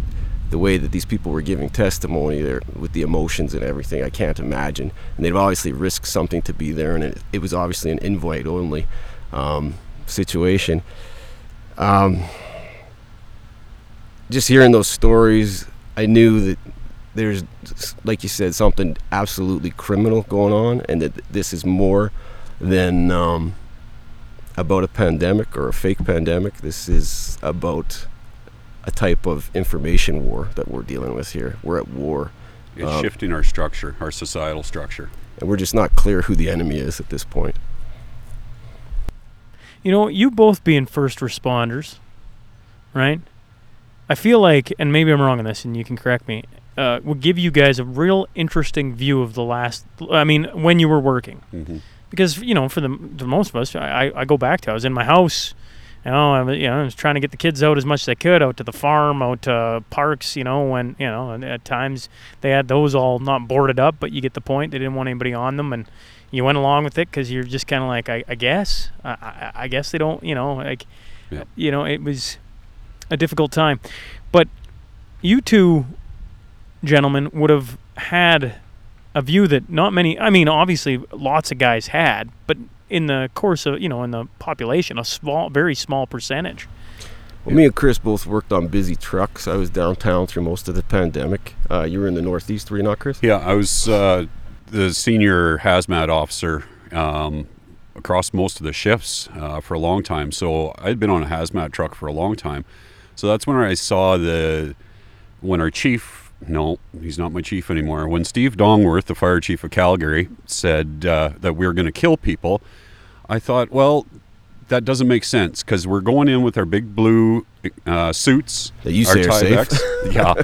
the way that these people were giving testimony there with the emotions and everything, I can't imagine. And they've obviously risked something to be there, and it, it was obviously an invite only um, situation. Um, just hearing those stories, I knew that there's, like you said, something absolutely criminal going on, and that this is more than um, about a pandemic or a fake pandemic. This is about a type of information war that we're dealing with here. We're at war, It's Um, shifting our structure, our societal structure. and we're just not clear who the enemy is at this point. You know, you both being first responders, right? I feel like, and maybe I'm wrong on this, and you can correct me, uh, would give you guys a real interesting view of the last. I mean, when you were working, hmm because you know, for the, the most of us, I, I go back to I was in my house. You know, I was, you know, I was trying to get the kids out as much as I could, out to the farm, out to parks. You know, when you know, at times they had those all not boarded up, but you get the point. They didn't want anybody on them, and you went along with it because you're just kind of like, I, I guess, I, I, I guess they don't, you know, like, Yeah. you know, it was a difficult time, but you two gentlemen would have had a view that not many I mean obviously lots of guys had but in the course of you know in the population a small very small percentage Well, me and Chris both worked on busy trucks. I was downtown through most of the pandemic. Uh, you were in the Northeast, were you not, Chris? Yeah, I was uh, the senior hazmat officer um, across most of the shifts uh, for a long time. So I'd been on a hazmat truck for a long time. So that's when I saw the when our chief. No, he's not my chief anymore. When Steve Dongworth, the fire chief of Calgary, said uh, that we are going to kill people, I thought, well, that doesn't make sense because we're going in with our big blue uh, suits, That you our say are safe. Yeah.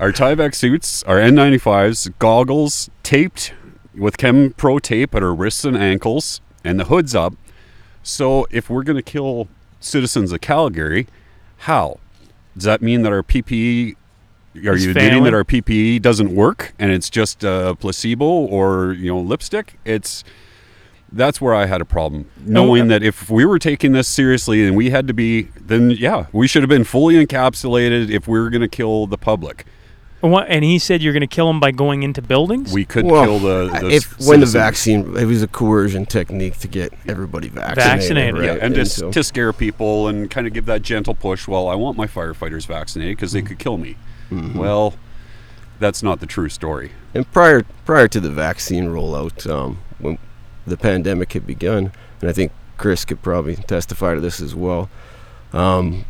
Our Tyvek suits, our N95s, goggles taped with Chem Pro tape at our wrists and ankles, and the hoods up. So if we're going to kill citizens of Calgary, how? Does that mean that our PPE are Is you admitting failing? that our PPE doesn't work and it's just a placebo or you know lipstick? It's that's where I had a problem oh, knowing uh, that if we were taking this seriously and we had to be, then yeah, we should have been fully encapsulated if we were going to kill the public. and, what, and he said you're going to kill them by going into buildings We could Well, kill the, the if when the vaccine, it was a coercion technique to get everybody vaccinated. Vaccinated. right? Yeah, and just so- to scare people and kind of give that gentle push. Well, I want my firefighters vaccinated because they mm. could kill me. Mhm. Well, that's not the true story. And prior prior to the vaccine rollout, um, when the pandemic had begun, and I think Chris could probably testify to this as well. Um,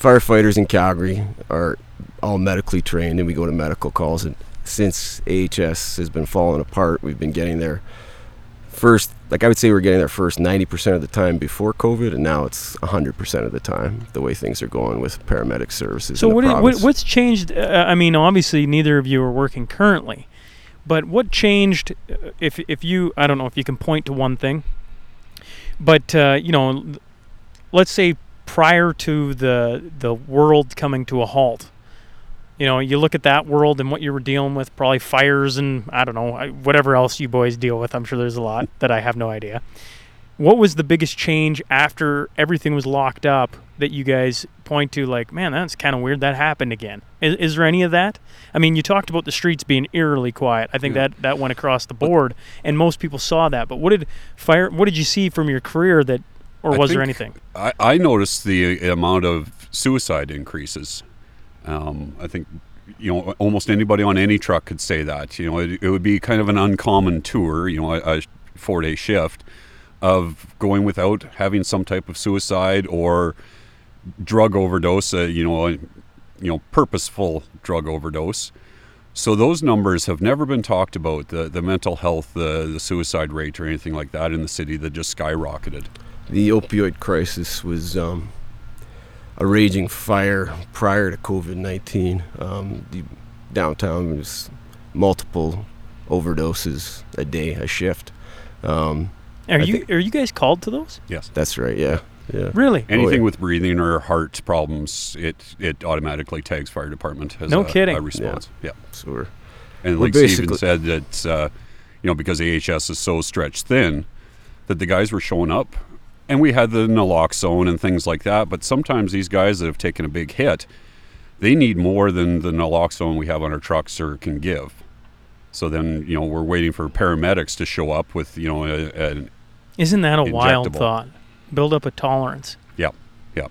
firefighters in Calgary are all medically trained, and we go to medical calls. And since AHS has been falling apart, we've been getting there first. Like I would say, we're getting there first 90% of the time before COVID, and now it's 100% of the time. The way things are going with paramedic services. so what, you- what what's changed uh, i mean obviously neither of you are working currently but what changed uh, if if you i don't know if you can point to one thing but uh, you know let's say prior to the the world coming to a halt you know you look at that world and what you were dealing with probably fires and i don't know whatever else you boys deal with i'm sure there's a lot that i have no idea what was the biggest change after everything was locked up that you guys point to? Like, man, that's kind of weird. That happened again. Is, is there any of that? I mean, you talked about the streets being eerily quiet. I think Yeah. that that went across the board, and most people saw that. But what did fire? What did you see from your career that, or I was there anything? I, I noticed the uh, amount of suicide increases. Um, I think you know almost anybody on any truck could say that. You know, it, it would be kind of an uncommon tour. You know, a, a four day shift of going without having some type of suicide or drug overdose. Uh, you know, a, you know, purposeful drug overdose. So those numbers have never been talked about. The the mental health, the the suicide rate, or anything like that in the city that just skyrocketed. the opioid crisis was um, a raging fire prior to COVID 19. Um, the downtown was multiple overdoses a day, a shift. Um, Are I you think- are you guys called to those? Yes. that's right, yeah. Yeah. Really? Anything yeah. with breathing or heart problems, it it automatically tags fire department as No a, kidding. a response. Yeah. So we're, And Well, like Stephen said, that uh, you know because AHS is so stretched thin, that the guys were showing up, and we had the naloxone and things like that. But sometimes these guys that have taken a big hit, they need more than the naloxone we have on our trucks or can give. So then you know we're waiting for paramedics to show up with you know a, an Isn't that a wild thought? Build up a tolerance. Yeah, yeah,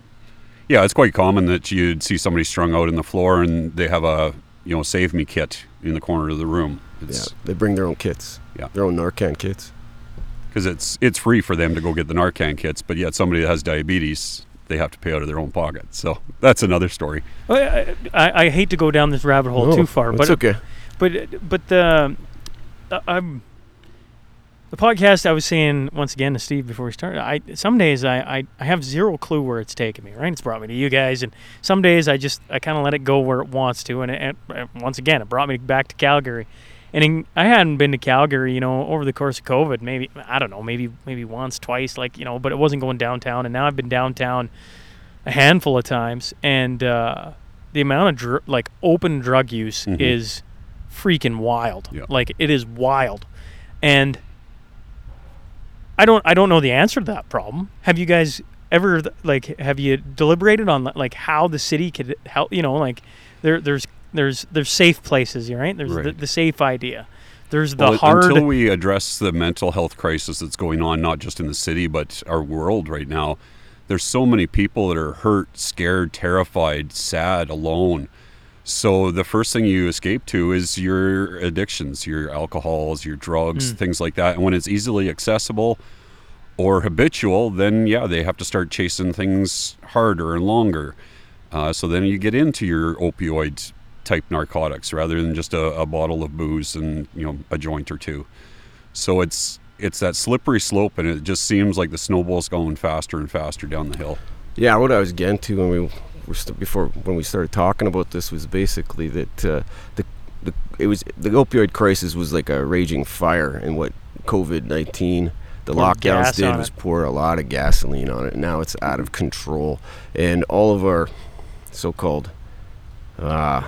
yeah. It's quite common that you'd see somebody strung out in the floor and they have a you know save me kit in the corner of the room. yeah, they bring their own kits, Yeah. their own Narcan kits. Because it's it's free for them to go get the Narcan kits, but yet somebody that has diabetes they have to pay out of their own pocket. So that's another story. I, I, I hate to go down this rabbit hole No, too far, but okay. but but the uh, I'm the podcast I was saying once again to Steve before we started. I some days I, I, I have zero clue where it's taken me. Right, it's brought me to you guys, and some days I just I kind of let it go where it wants to, and, it, and once again it brought me back to Calgary. And in, I hadn't been to Calgary, you know, over the course of COVID. Maybe I don't know, maybe maybe once, twice, like you know, but it wasn't going downtown. And now I've been downtown a handful of times, and uh, the amount of dr- like open drug use Mhm. is freaking wild. Yeah. Like it is wild, and I don't I don't know the answer to that problem. Have you guys ever like have you deliberated on like how the city could help? You know, like there there's there's there's safe places, right? There's the, the safe idea. There's the Well, hard. until we address the mental health crisis that's going on, not just in the city but our world right now. There's so many people that are hurt, scared, terrified, sad, alone. So the first thing you escape to is your addictions, your alcohols, your drugs, Mm. things like that. And when it's easily accessible or habitual, then yeah, they have to start chasing things harder and longer. Uh, so then you get into your opioid type narcotics rather than just a, a bottle of booze and you know a joint or two. So it's it's that slippery slope, and it just seems like the snowball's going faster and faster down the hill. Yeah, what I was getting to when we were st- before when we started talking about this was basically that uh, the the it was the opioid crisis was like a raging fire, and what COVID nineteen the Poured lockdowns did was it. pour a lot of gasoline on it. Now it's out of control, and all of our so-called uh,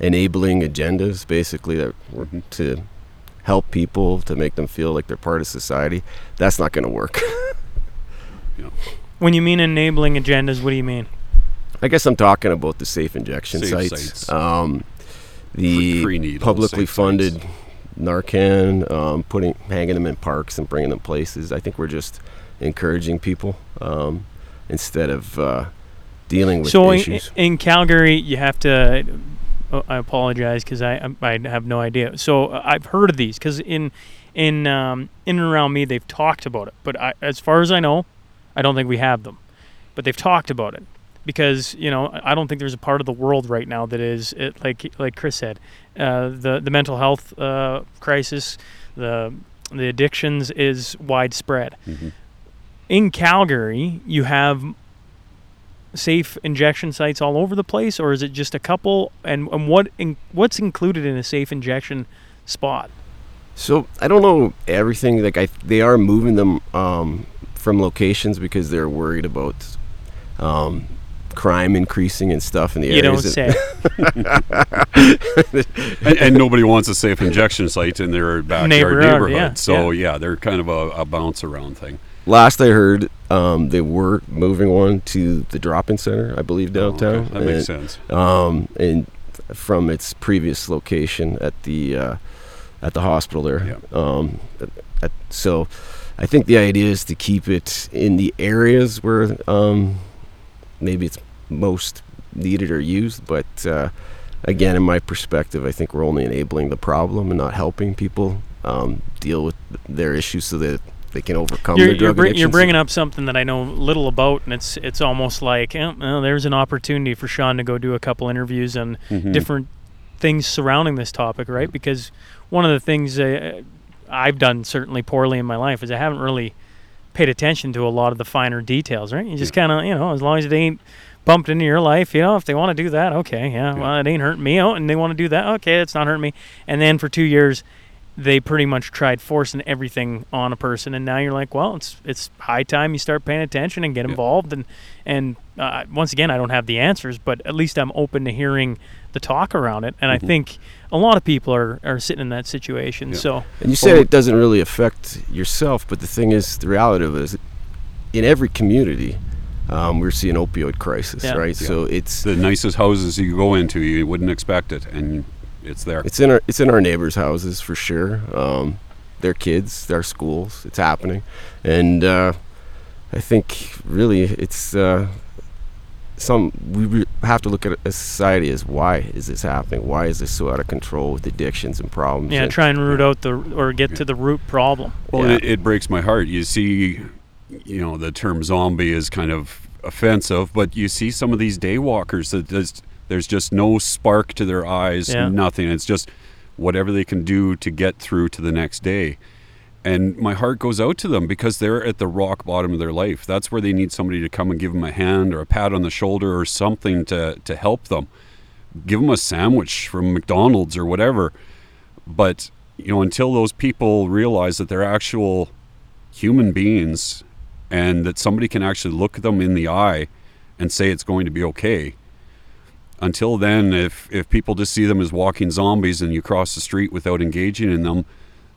enabling agendas, basically that were to help people to make them feel like they're part of society. That's not going to work. when you mean enabling agendas, what do you mean? I guess I'm talking about the safe injection Safe sites. sites. Um, the Free- free needles, publicly funded sites. Narcan, um, putting hanging them in parks and bringing them places. I think we're just encouraging people um, instead of uh, dealing with so in, in Calgary, you have to. Oh, I apologize because I I have no idea. So uh, I've heard of these because in in um, in and around me they've talked about it, but I, as far as I know, I don't think we have them. But they've talked about it because you know I don't think there's a part of the world right now that is it, like like Chris said, uh, the the mental health uh, crisis, the the addictions is widespread. Mhm. In Calgary, you have safe injection sites all over the place, or is it just a couple? And, and what in, what's included in a safe injection spot? So I don't know everything. Like I, they are moving them um, from locations because they're worried about um, crime increasing and stuff in the You don't say. and, and nobody wants a safe injection site in their backyard Neighborhood, neighborhood. yeah, so yeah. they're kind of a, a bounce around thing. Last I heard, um, they were moving one to the drop-in center, I believe, downtown. Oh, Okay, That makes And- sense. um, and from its previous location at the uh, at the hospital there. Yeah. Um, at- at- so, I think the idea is to keep it in the areas where um, maybe it's most needed or used. But uh, again, in my perspective, I think we're only enabling the problem and not helping people um, deal with their issues so that they can overcome You're, their you're, drug bring, you're bringing up something that I know little about, and it's it's almost like eh, well, there's an opportunity for Shawn to go do a couple interviews on Mhm. different things surrounding this topic, right? Because one of the things uh, I've done certainly poorly in my life is I haven't really paid attention to a lot of the finer details, right? You just kind of, you know, as long as it ain't bumped into your life, you know, if they want to do that, okay, yeah, Yeah. well, it ain't hurting me. Oh, and they want to do that, okay, it's not hurting me. And then for two years, they pretty much tried forcing everything on a person, and now you're like, well, it's it's high time you start paying attention and get Yeah. involved. And and uh, once again, I don't have the answers, but at least I'm open to hearing the talk around it. And I Mhm. think a lot of people are, are sitting in that situation. Yeah. So And you said Well, it doesn't really affect yourself, but the thing is, the reality of it is, in every community, um, we're seeing opioid crisis, Yeah. right? So it's the nicest houses you go into, you wouldn't expect it, and it's there. it's in our it's in our neighbors' houses for sure. Um, their kids, their schools, it's happening, and uh, I think really it's uh, some we have to look at a society as why is this happening? Why is this so out of control with addictions and problems? yeah, And- try and root out the or get to the root problem. Well, Yeah. it, it breaks my heart. You see, you know, the term zombie is kind of offensive, but you see some of these day walkers that there's, there's just no spark to their eyes, Yeah. nothing. It's just whatever they can do to get through to the next day. And my heart goes out to them because they're at the rock bottom of their life. That's where they need somebody to come and give them a hand or a pat on the shoulder or something to, to help them. Give them a sandwich from McDonald's or whatever. But, you know, until those people realize that they're actual human beings and that somebody can actually look them in the eye and say it's going to be okay. Until then, if, if people just see them as walking zombies and you cross the street without engaging in them,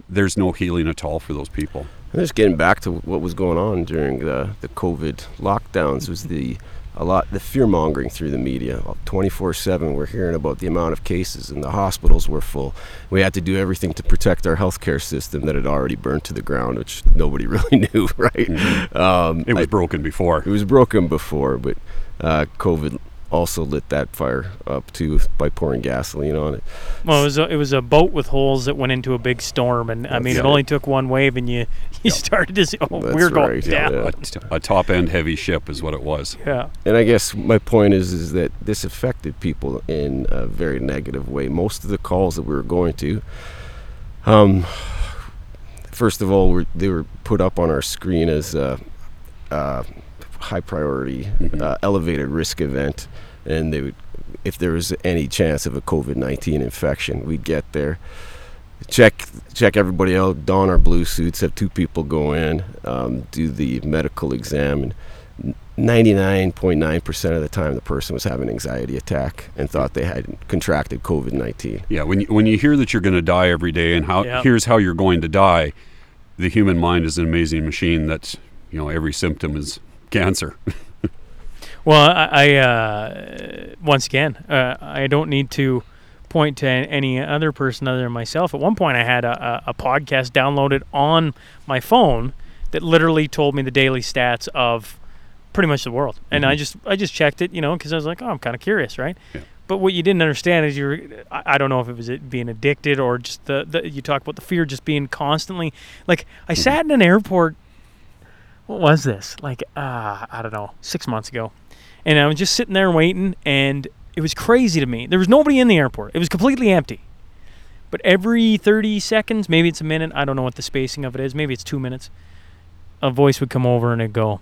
there's no healing at all for those people. And just getting back to what was going on during the, the COVID lockdowns was the a lot the fear mongering through the media. 24 7, we're hearing about the amount of cases, and the hospitals were full. We had to do everything to protect our healthcare system that had already burned to the ground, which nobody really knew, right? Um, It was I- broken before. it was broken before, but uh, COVID also lit that fire up too by pouring gasoline on it. Well, it was a, it was a boat with holes that went into a big storm, and I mean, That's it only took one wave, and you you started to see, oh, That's we're going right, down. yeah. A, t- a top end heavy ship is what it was. Yeah. And I guess my point is is that this affected people in a very negative way. Most of the calls that we were going to, um, first of all, were, they were put up on our screen as a, a high priority, Mhm. uh, elevated risk event, and they would, if there was any chance of a COVID nineteen infection, we'd get there. Check check everybody out. Don our blue suits. Have two people go in, um, do the medical exam, and 99.9% of the time the person was having an anxiety attack and thought they had contracted COVID-19. Yeah, when you, when you hear that you're going to die every day and how Yeah. here's how you're going to die, the human mind is an amazing machine that, you know, every symptom is cancer. Well, I, I uh, once again, uh, I don't need to point to any other person other than myself. At one point, I had a, a, a podcast downloaded on my phone that literally told me the daily stats of pretty much the world, and I Mhm. just I just checked it, you know, because I was like, oh, I'm kind of curious, right? Yeah. But what you didn't understand is you're I, I don't know if it was it being addicted or just the, the you talk about the fear just being constantly like I sat in an airport what was this? Like, uh, I don't know, six months ago. And I was just sitting there waiting, and it was crazy to me. There was nobody in the airport, it was completely empty. But every 30 seconds, maybe it's a minute, I don't know what the spacing of it is, maybe it's two minutes, a voice would come over and it'd go,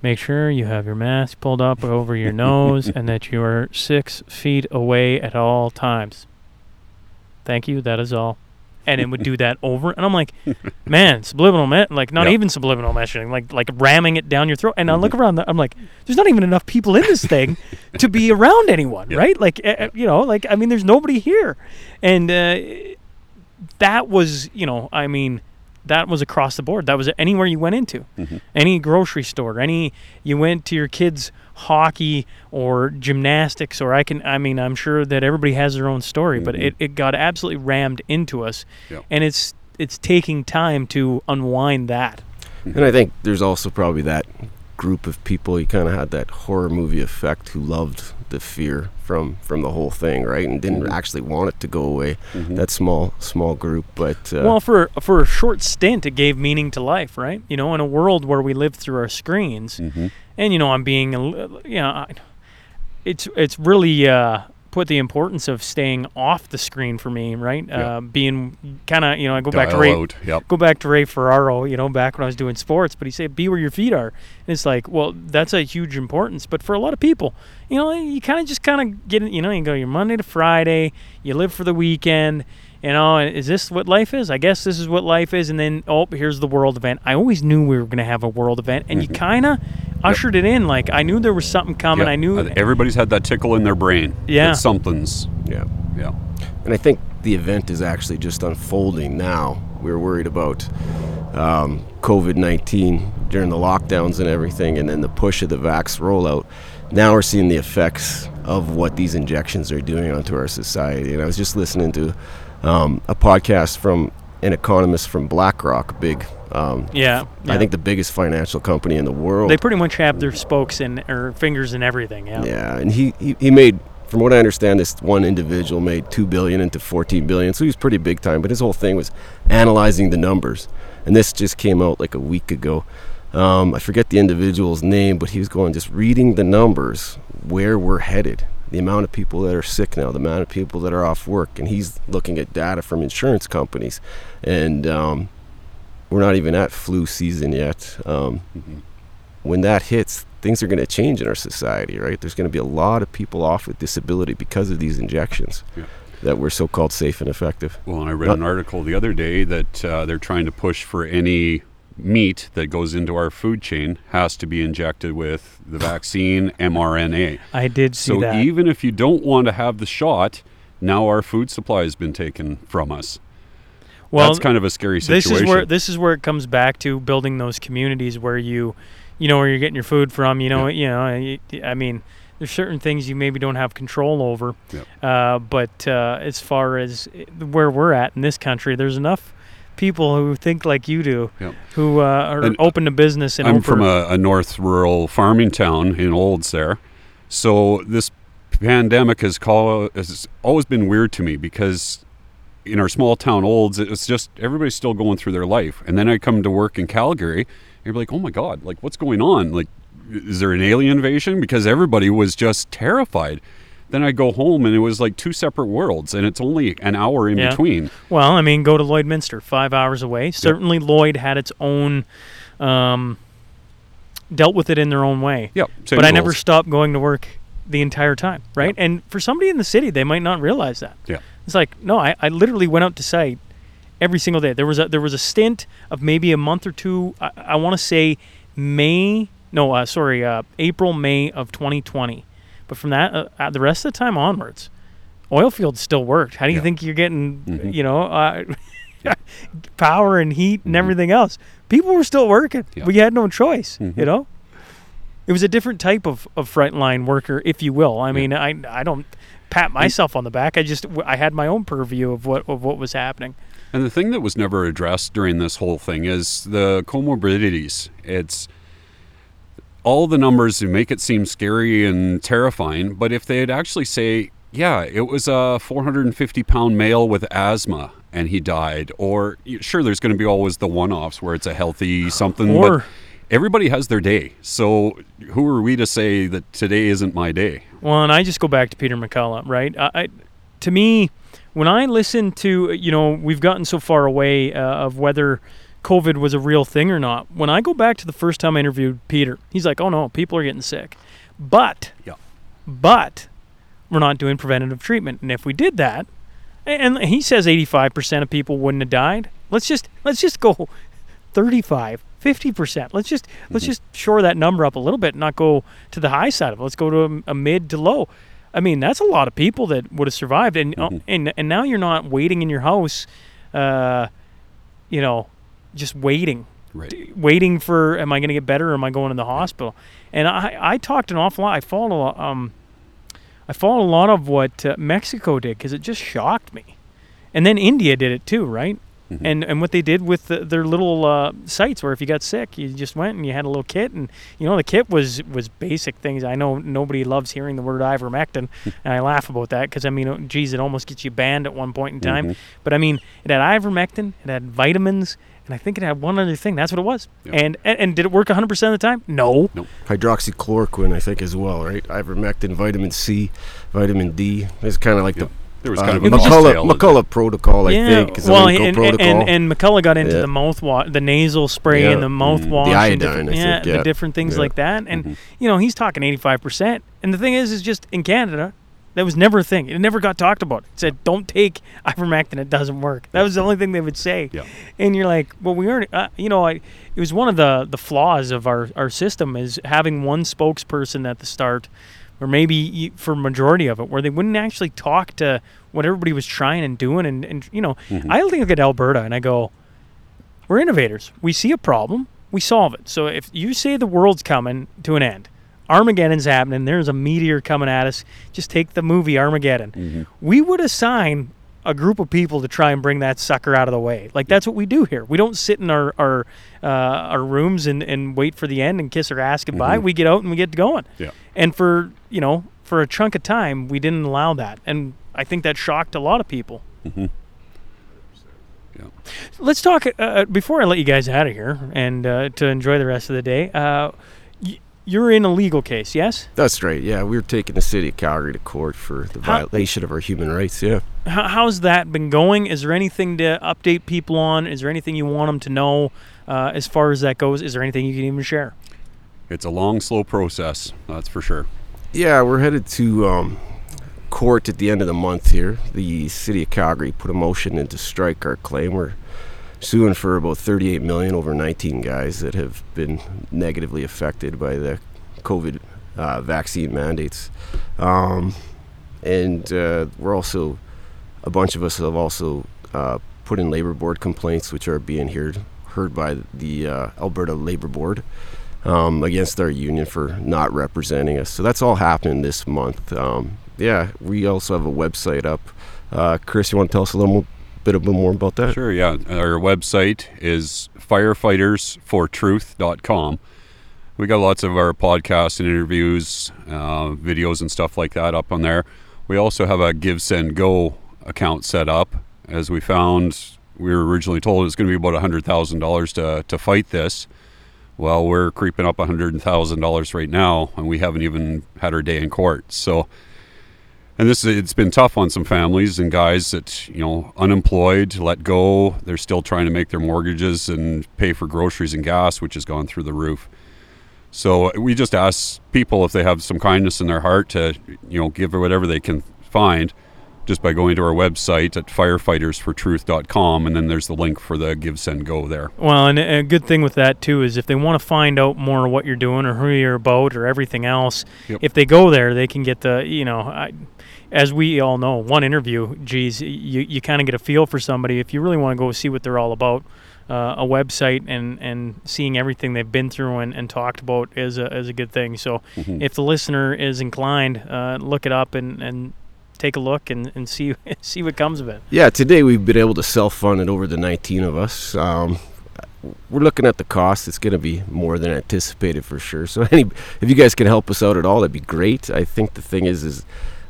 Make sure you have your mask pulled up over your nose and that you are six feet away at all times. Thank you, that is all. And it would do that over, and I'm like, man, subliminal, me- like not Yeah. even subliminal messaging, like like ramming it down your throat. And I look around, the, I'm like, there's not even enough people in this thing to be around anyone, Yeah. right? Like, uh, you know, like I mean, there's nobody here, and uh, that was, you know, I mean, that was across the board. That was anywhere you went into, any grocery store, any you went to your kids' hockey or gymnastics, or I can. I mean, I'm sure that everybody has their own story, but it, mm-hmm. it got absolutely rammed into us, Yep. and it's it's taking time to unwind that. And I think there's also probably that group of people you kind of had that horror movie effect who loved the fear from from the whole thing, right? And didn't actually want it to go away. That small small group, but uh, Well, for for a short stint, it gave meaning to life, right? You know, in a world where we live through our screens, and you know, I'm being, a li- you know, I, it's it's really uh, put the importance of staying off the screen for me, right? Yeah. Uh, being kind of, you know, I go back to Ray. Yep. go back to Ray Ferraro, you know, back when I was doing sports, but he said, be where your feet are. And it's like, well, that's a huge importance. But for a lot of people, you know, you kind of just kind of get, it- you know, you go your Monday to Friday, you live for the weekend, you know, is this what life is? I guess this is what life is. And then, oh, here's the world event. I always knew we were going to have a world event, and you kind of ushered it in. Like, I knew there was something coming. Yep. I knew. Uh, everybody's had that tickle in their brain. Yeah. that something's. yeah. Yeah. And I think the event is actually just unfolding now. We were worried about um, COVID 19 during the lockdowns and everything, and then the push of the vax rollout. Now we're seeing the effects of what these injections are doing onto our society. And I was just listening to um, a podcast from an economist from BlackRock, big, um, yeah, I think the biggest financial company in the world. they pretty much have their spokes and or fingers in everything. Yeah. Yeah, and he, he, he made, from what I understand, this one individual made two billion into fourteen billion, so he was pretty big time. But his whole thing was analyzing the numbers, and this just came out like a week ago. Um, I forget the individual's name, but he was going just reading the numbers, where we're headed, the amount of people that are sick now, the amount of people that are off work, and he's looking at data from insurance companies, and um, we're not even at flu season yet. Um, when that hits, things are going to change in our society, right? There's going to be a lot of people off with disability because of these injections Yeah. that were so-called safe and effective. Well, and I read Not- an article the other day that uh, they're trying to push for any meat that goes into our food chain has to be injected with the vaccine mRNA. I did see So that. even if you don't want to have the shot, now our food supply has been taken from us. well, That's kind of a scary situation. this is where this is where it comes back to building those communities where you you know where you're getting your food from you know you know i mean there's certain things you maybe don't have control over Yep. uh, but uh, as far as where we're at in this country there's enough people who think like you do Yep. who uh, are And open to business and I'm from a, a north rural farming town in Olds there. So this pandemic has, call, has always been weird to me because in our small town Olds, it's just everybody's still going through their life. And then I come to work in Calgary, and you're like, oh my God, like what's going on? Like, is there an alien invasion? Because everybody was just terrified. Then I go home and it was like two separate worlds, and it's only an hour in Yeah. between. well i mean go to lloydminster five hours away certainly lloyd had its own um, dealt with it in their own way Yep. same but I never stopped going to work the entire time, right? And for somebody in the city, they might not realize that. Yeah. It's like, no, I, I literally went out to site every single day. There was a there was a stint of maybe a month or two. I, I want to say May, no, uh, sorry, uh, April, May of 2020. But from that, uh, uh, the rest of the time onwards, oil fields still worked. How do you Yeah. think you're getting, Mhm. you know, uh, power and heat and everything else? People were still working. Mm-hmm. Yeah. We had no choice, Mhm. you know. It was a different type of, of frontline worker, if you will. I mean, I I don't pat myself on the back. I just I had my own purview of what of what was happening. And the thing that was never addressed during this whole thing is the comorbidities. It's all the numbers who make it seem scary and terrifying, but if they'd actually say, yeah, it was a 450 pound male with asthma and he died, or sure, there's going to be always the one offs where it's a healthy something, Or- but everybody has their day. So who are we to say that today isn't my day? Well, and I just go back to Peter McCullough, right? I, I, to me, when I listen to, you know, we've gotten so far away uh, of whether COVID was a real thing or not. When I go back to the first time I interviewed Peter, he's like, "Oh no, people are getting sick," but, Yeah. but we're not doing preventative treatment. And if we did that, and he says 85% of people wouldn't have died. Let's just let's just go 35, 50%. Let's just let's just shore that number up a little bit, and not go to the high side of it. Let's go to a, a mid to low. I mean, that's a lot of people that would have survived, and uh, and and now you're not waiting in your house, uh, you know, just waiting Right. waiting for am I going to get better or am I going to the hospital? And I I talked an awful lot. I followed a lot, um I followed a lot of what uh, Mexico did because it just shocked me, and then India did it too, right? Mhm. And and what they did with the, their little uh, sites where if you got sick, you just went and you had a little kit, and you know the kit was was basic things. I know nobody loves hearing the word ivermectin, and I laugh about that because I mean, geez, it almost gets you banned at one point in time. Mhm. But I mean, it had ivermectin, it had vitamins, and I think it had one other thing. That's what it was. Yeah. And, and and did it work 100% of the time? No. Hydroxychloroquine, I think, as well, right? Ivermectin, vitamin C, vitamin D. It's kind of like Yeah. There was the kind uh, of a McCullough, cocktail. McCullough protocol, I yeah. think. Is well, and, protocol. and, and McCullough got into Yeah. the mouthwash, the nasal spray Yeah. and the mouthwash. The and iodine, different- I yeah, think, the different things Yeah. like that. And, Mhm. you know, he's talking 85%. And the thing is, is just in Canada, that was never a thing. It never got talked about. It said, don't take ivermectin. It doesn't work. That was the only thing they would say. Yeah. And you're like, well, we already, uh, you know, I, it was one of the, the flaws of our, our system is having one spokesperson at the start, or maybe for majority of it, where they wouldn't actually talk to what everybody was trying and doing. And, and you know, Mhm. I look at Alberta and I go, we're innovators. We see a problem, we solve it. So if you say the world's coming to an end, Armageddon's happening, there's a meteor coming at us, just take the movie Armageddon. Mhm. We would assign a group of people to try and bring that sucker out of the way. Like that's what we do here. We don't sit in our our uh, our rooms and, and wait for the end and kiss our ass goodbye. Mhm. We get out and we get going. Yeah. And for you know for a chunk of time, we didn't allow that, and I think that shocked a lot of people. Mhm. Yeah. Let's talk uh, before I let you guys out of here and uh, to enjoy the rest of the day. Y- you're in a legal case, yes? That's right. Yeah, we are taking the city of Calgary to court for the How- violation of our human rights. Yeah. H- how's that been going? Is there anything to update people on? Is there anything you want them to know uh, as far as that goes? Is there anything you can even share? It's a long, slow process. That's for sure. Yeah, we're headed to um, court at the end of the month here. The city of Calgary put a motion in to strike our claim. We're suing for about 38 million over 19 guys that have been negatively affected by the COVID uh, vaccine mandates. Um, and uh, we're also, a bunch of us have also uh, put in labor board complaints, which are being heard, heard by the uh, Alberta Labor Board um, against our union for not representing us. So that's all happening this month. Um, yeah, we also have a website up. Uh, Chris, you want to tell us a little more, bit bit more about that? Sure, yeah. Our website is firefightersfortruth.com. We got lots of our podcasts and interviews, uh, videos, and stuff like that up on there. We also have a Give Send Go account set up, as we found we were originally told it was going to be about $100,000 to, to fight this. Well, we're creeping up $100,000 right now, and we haven't even had our day in court. So, and this it's been tough on some families and guys that you know unemployed let go. They're still trying to make their mortgages and pay for groceries and gas which has gone through the roof. So uh, we just ask people if they have some kindness in their heart to you know give whatever they can find just by going to our website at firefightersfortruth.com and then there's the link for the give send go there. Well, and a good thing with that too is if they want to find out more what you're doing or who you're about or everything else, Yep. if they go there, they can get the you know, I, as we all know, one interview, geez, you you kind of get a feel for somebody if you really want to go see what they're all about. Uh, a website and, and seeing everything they've been through and, and talked about is a, is a good thing. So Mhm. if the listener is inclined, uh, look it up and, and take a look and, and see see what comes of it. Yeah, today we've been able to self-fund it over the 19 of us. Um, we're looking at the cost. It's going to be more than anticipated for sure. So, any if you guys can help us out at all, that'd be great. I think the thing is, is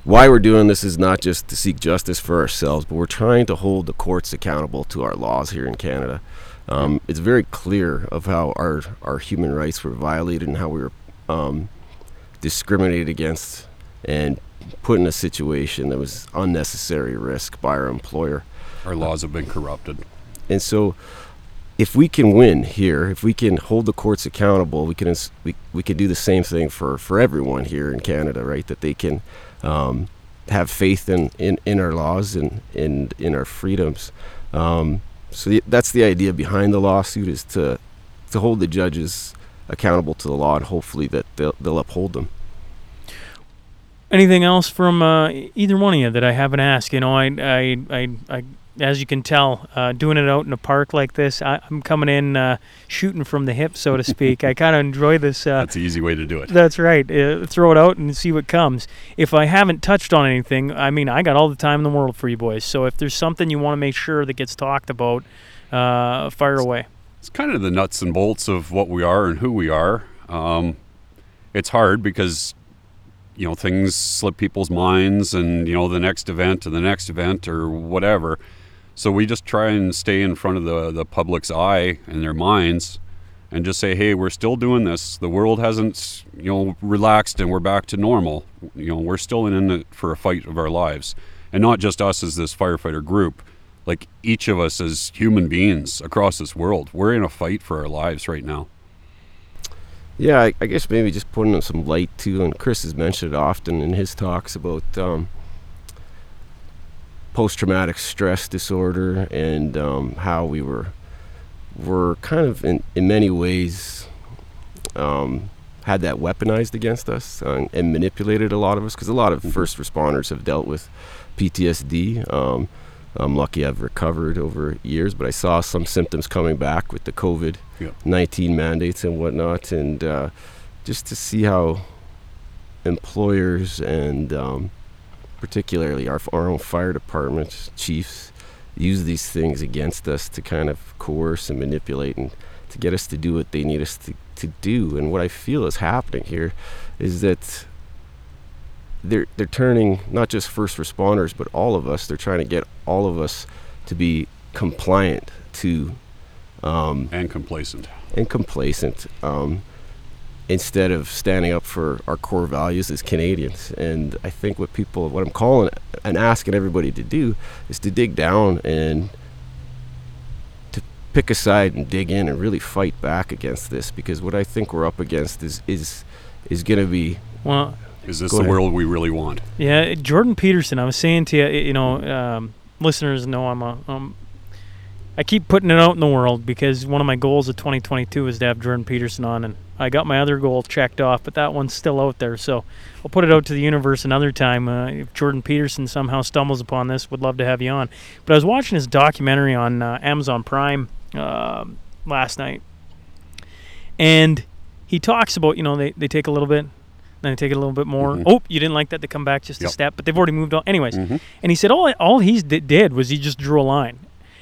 why we're doing this is not just to seek justice for ourselves, but we're trying to hold the courts accountable to our laws here in Canada. Um, it's very clear of how our our human rights were violated and how we were um, discriminated against and put in a situation that was unnecessary risk by our employer. our laws have been corrupted And so, if we can win here, if we can hold the courts accountable, we can we, we can do the same thing for, for everyone here in Canada, right? That they can um, have faith in, in, in our laws and in in our freedoms. Um, so that's the idea behind the lawsuit is to to hold the judges accountable to the law and hopefully that they'll, they'll uphold them. Anything else from uh, either one of you that I haven't asked? You know, I, I, I, I as you can tell, uh, doing it out in a park like this, I, I'm coming in uh, shooting from the hip, so to speak. I kind of enjoy this. Uh, That's the easy way to do it. that's right. Uh, throw it out and see what comes. If I haven't touched on anything, I mean, I got all the time in the world for you boys. So if there's something you want to make sure that gets talked about, uh, fire away. It's kind of the nuts and bolts of what we are and who we are. Um, it's hard because you know things slip people's minds, and you know the next event and the next event or whatever. So we just try and stay in front of the the public's eye and their minds, and just say, hey, we're still doing this. The world hasn't you know relaxed, and we're back to normal. You know, we're still in it for a fight of our lives, and not just us as this firefighter group like each of us as human beings across this world we're in a fight for our lives right now Yeah, I, I guess maybe just putting some light too, and Chris has mentioned it often in his talks about um, post-traumatic stress disorder and um, how we were were kind of in, in many ways um, had that weaponized against us uh, and manipulated a lot of us because a lot of first responders have dealt with PTSD. Um, I'm lucky I've recovered over years, but I saw some symptoms coming back with the COVID Yep. 19 mandates and whatnot, and uh, just to see how employers and um, particularly our, our own fire department chiefs use these things against us to kind of coerce and manipulate and to get us to do what they need us to, to do. And what I feel is happening here is that they're they're turning not just first responders but all of us. They're trying to get all of us to be compliant to um, and complacent and complacent um, instead of standing up for our core values as Canadians. And I think what people, what I'm calling and asking everybody to do is to dig down and to pick a side and dig in and really fight back against this because what I think we're up against is is is going to be Well, is this the ahead. world we really want Yeah, Jordan Peterson. I was saying to you, you know, um, listeners know I'm a. Um, I keep putting it out in the world because one of my goals of 2022 is to have Jordan Peterson on, and I got my other goal checked off, but that one's still out there. So I'll put it out to the universe another time. Uh, if Jordan Peterson somehow stumbles upon this, would love to have you on. But I was watching his documentary on uh, Amazon Prime um last night, and he talks about you know they, they take a little bit then they take it a little bit more. Mhm. Oh, you didn't like that? They come back just a step, but they've already moved on. Anyways, Mhm. and he said all all he did was he just drew a line,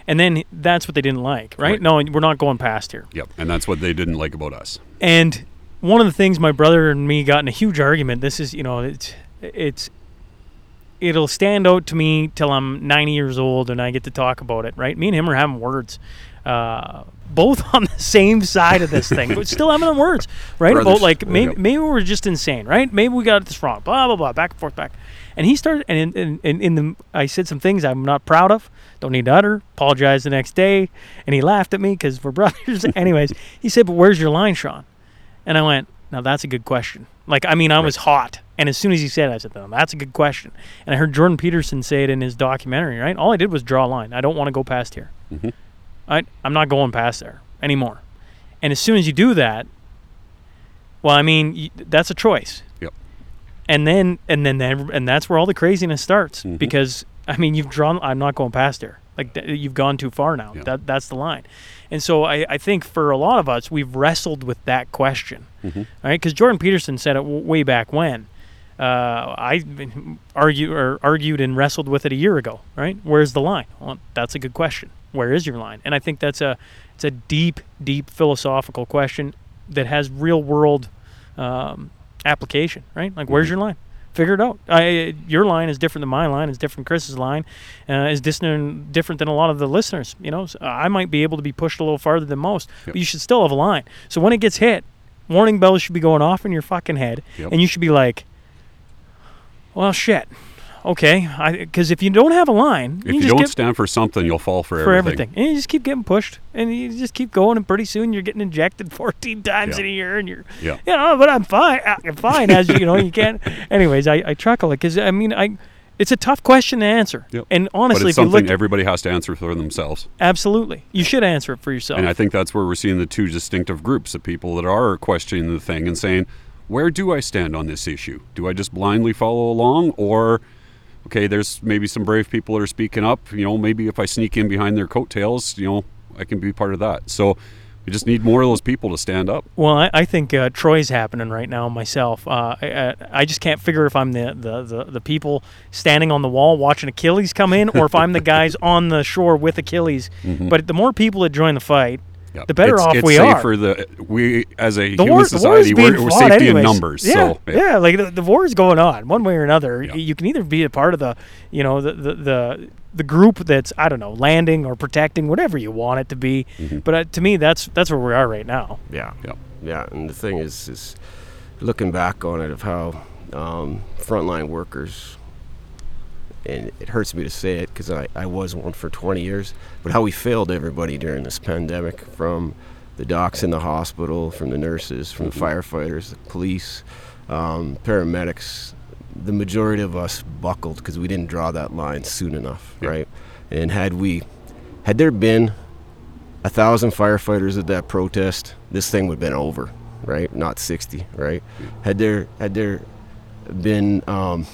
and then that's what they didn't like, right? Right. No, we're not going past here. yep and that's what they didn't like about us And one of the things my brother and me got in a huge argument. This is you know it's it's it'll stand out to me till I'm 90 years old and I get to talk about it. Right? Me and him are having words. Uh, both on the same side of this thing, but still having them words, right? About like maybe maybe we're just insane, right? Maybe we got this wrong, blah blah blah, back and forth, back. And he started, and in, in, in, the, I said some things I'm not proud of. Don't need to utter. Apologize the next day, and he laughed at me because we're brothers. Anyways, he said, "But where's your line, Shawn?" And I went, "Now that's a good question." Like, I mean, I was hot, and as soon as he said, it, I said, "No, that's a good question." And I heard Jordan Peterson say it in his documentary. Right? All I did was draw a line. I don't want to go past here. Mhm. I, I'm not going past there anymore. And as soon as you do that, well, I mean, that's a choice. And then, and then, then, and that's where all the craziness starts Mhm. because I mean, you've drawn. I'm not going past there. Like th- you've gone too far now. Yeah. That that's the line. And so I, I think for a lot of us, we've wrestled with that question, Mhm. all right? Because Jordan Peterson said it w- way back when. Uh, I argue or argued and wrestled with it a year ago, right? Where's the line? Well, that's a good question. Where is your line? And I think that's a it's a deep, deep philosophical question that has real world um, application, right? Like, where's your line? Figure it out. I, your line is different than my line. Is different. Chris's line uh, is different different than a lot of the listeners. You know, so I might be able to be pushed a little farther than most, Yep. but you should still have a line. So when it gets hit, warning bells should be going off in your fucking head, Yep. and you should be like, "Well, shit." Okay, because if you don't have a line, If you, just don't get stand for something, you'll fall for, for everything. everything. And you just keep getting pushed, and you just keep going, and pretty soon you're getting injected 14 times Yeah. in a year, and you're, Yeah. you know, but I'm fine. Uh, I'm fine, as you know, you can't. Anyways, I, I chuckle because I mean, I, it's a tough question to answer, Yep. and But honestly, it's if you something look, everybody has to answer for themselves. absolutely, you should answer it for yourself. And I think that's where we're seeing the two distinctive groups of people that are questioning the thing and saying, where do I stand on this issue? Do I just blindly follow along or okay, there's maybe some brave people that are speaking up. You know, maybe if I sneak in behind their coattails, you know, I can be part of that. So we just need more of those people to stand up. Well, I, I think uh, Troy's happening right now myself. Uh, I, I, just can't figure if I'm the, the, the, the people standing on the wall watching Achilles come in or if I'm the guys on the shore with Achilles. But the more people that join the fight, Yeah. the better it's, off it's we are. safer The we as a the human war, the war is society, being we're, we're fought safety in numbers. Yeah, so yeah, like the, the war is going on one way or another. Yeah. You can either be a part of the, you know, the, the the the group that's I don't know landing or protecting, whatever you want it to be. Mm-hmm. But uh, to me, that's that's where we are right now. Yeah. Yeah. Yeah. And the thing is, is looking back on it of how um, frontline workers, and it hurts me to say it because I, I was one for 20 years, but how we failed everybody during this pandemic from the docs in the hospital, from the nurses, from the firefighters, the police, um, paramedics. The majority of us buckled because we didn't draw that line soon enough, Yeah. right? And had we, had there been a thousand firefighters at that protest, this thing would have been over, right? Not 60, right? Had there had there been um,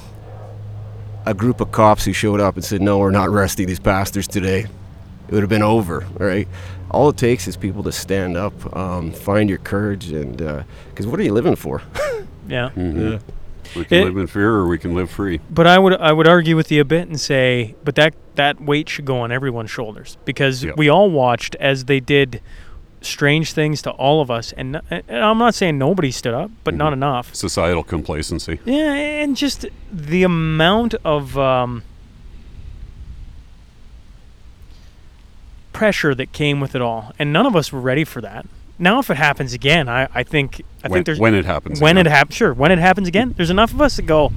a group of cops who showed up and said, "No, we're not arresting these pastors today," it would have been over, right? All it takes is people to stand up, um, find your courage, and because what are you living for? Yeah. mhm. we can It- live in fear or we can live free. But I would I would argue with you a bit and say, but that that weight should go on everyone's shoulders because Yeah. we all watched as they did strange things to all of us, and, and I'm not saying nobody stood up, but not enough. Societal complacency. Yeah, and just the amount of um, pressure that came with it all, and none of us were ready for that. Now, if it happens again, I, I think I when, think there's when it happens. when again. it happens, sure. When it happens again, there's enough of us that go,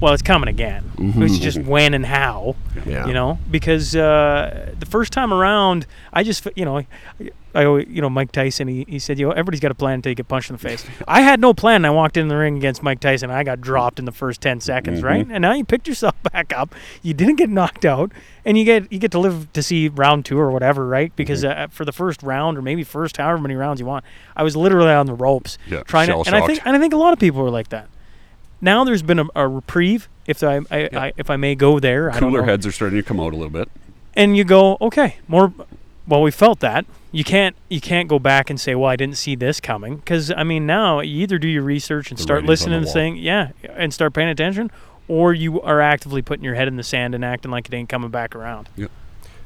well, it's coming again. It's just when and how, yeah, you know. Because uh, the first time around, I just, you know, I, I you know, Mike Tyson. He, he said, you know, everybody's got a plan until you get punched in the face. I had no plan. and I walked in the ring against Mike Tyson. And I got dropped in the first ten seconds, right? And now you picked yourself back up. You didn't get knocked out, and you get you get to live to see round two or whatever, right? Because uh, for the first round or maybe first however many rounds you want, I was literally on the ropes Yeah, trying to, and I think and I think a lot of people were like that. Now there's been a, a reprieve, if I, I, I if I may go there. I don't Cooler know. heads are starting to come out a little bit. and you go, okay, more. Well, we felt that. You can't you can't go back and say, well, I didn't see this coming, because I mean now you either do your research and The start listening and saying, yeah, and start paying attention, or you are actively putting your head in the sand and acting like it ain't coming back around. Yep.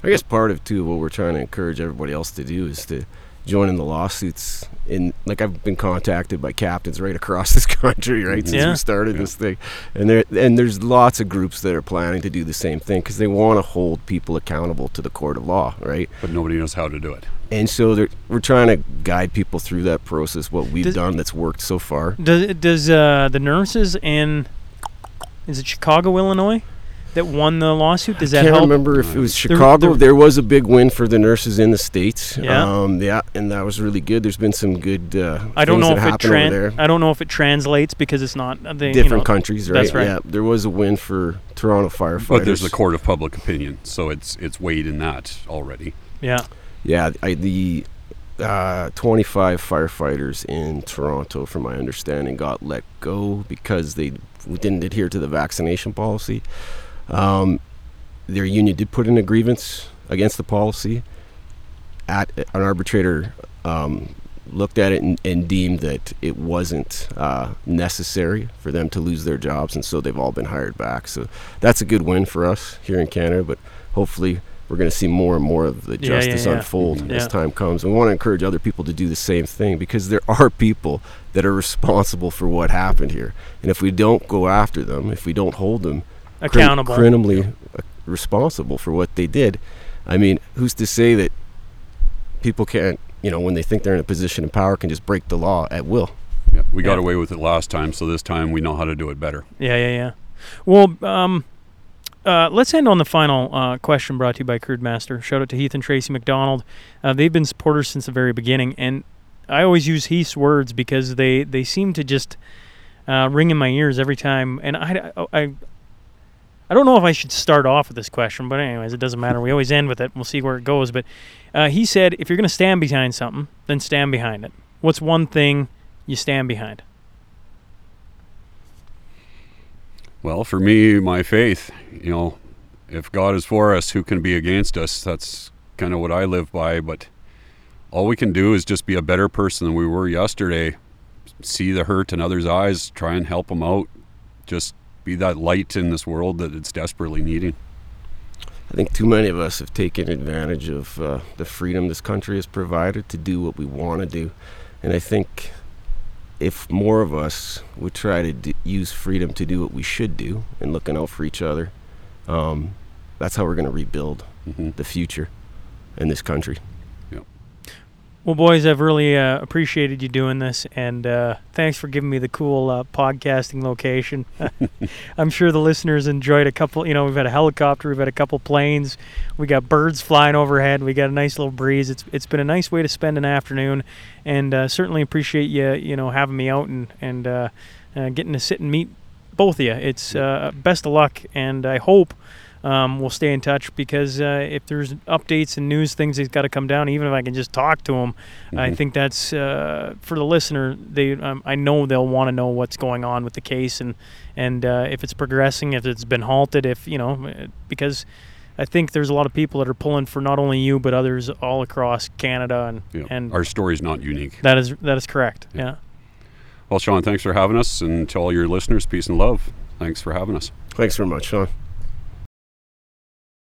I guess part of too what we're trying to encourage everybody else to do is to join in the lawsuits. In like I've been contacted by captains right across this country, right, since Yeah. we started this thing, and there and there's lots of groups that are planning to do the same thing because they want to hold people accountable to the court of law, right? but nobody knows how to do it. And so we're trying to guide people through that process. What we've Does- done that's worked so far. Does does uh, the nurses in is it Chicago, Illinois, that won the lawsuit? Does that can't help? remember if it was Chicago. there- There, was a big win for the nurses in the states. Yeah. um, yeah, and that was really good. There's been some good. Uh, I don't know that if it tran- there. I don't know if it translates because it's not uh, the, you different know, countries, right? that's right. Yeah, there was a win for Toronto firefighters. But there's the court of public opinion, so it's it's weighed in that already. Yeah. Yeah, I, the uh, 25 firefighters in Toronto, from my understanding, got let go because they didn't adhere to the vaccination policy. Um, their union did put in a grievance against the policy. At an arbitrator um, looked at it and, and deemed that it wasn't uh, necessary for them to lose their jobs, and so they've all been hired back. So that's a good win for us here in Canada, but hopefully we're going to see more and more of the Yeah, yeah, justice yeah. unfold Yeah. as time comes. We want to encourage other people to do the same thing because there are people that are responsible for what happened here, and if we don't go after them, if we don't hold them crim- Accountable. criminally uh, responsible for what they did, I mean, who's to say that people can't, you know, when they think they're in a position of power, can just break the law at will? Yeah, we got Yeah. away with it last time, so this time we know how to do it better. Yeah, yeah, yeah. Well, um, uh, let's end on the final uh, question brought to you by Crude Master. Shout out to Heath and Tracy McDonald. Uh, they've been supporters since the very beginning, and I always use Heath's words because they, they seem to just uh, ring in my ears every time. And I, I, I don't know if I should start off with this question, but anyways, it doesn't matter. We always end with it. We'll see where it goes. But uh, he said, if you're going to stand behind something, then stand behind it. What's one thing you stand behind? Well, for me, my faith, you know, if God is for us, who can be against us? That's kind of what I live by. But all we can do is just be a better person than we were yesterday. See the hurt in others' eyes, try and help them out. Just be that light in this world that it's desperately needing. I think too many of us have taken advantage of uh, the freedom this country has provided to do what we want to do. And I think if more of us would try to d- use freedom to do what we should do and looking out for each other, um, that's how we're going to rebuild hmm the future in this country. Well, boys, I've really uh, appreciated you doing this, and uh, thanks for giving me the cool uh, podcasting location. I'm sure the listeners enjoyed a couple. You know, we've had a helicopter, we've had a couple planes, we got birds flying overhead, we got a nice little breeze. It's it's been a nice way to spend an afternoon, and uh, certainly appreciate you you know having me out and and uh, uh, getting to sit and meet both of you. It's uh, best of luck, and I hope um, we'll stay in touch because uh, if there's updates and news things that's got to come down, even if I can just talk to them, I Mhm. think that's uh, for the listener. They, um, I know they'll want to know what's going on with the case and and uh, if it's progressing, if it's been halted, if you know, uh, because I think there's a lot of people that are pulling for not only you but others all across Canada and Yeah. and Our story's not unique. that is that is correct. Yeah. yeah. Well, Shawn, thanks for having us. And to all your listeners, peace and love. Thanks for having us. Thanks very much, Shawn.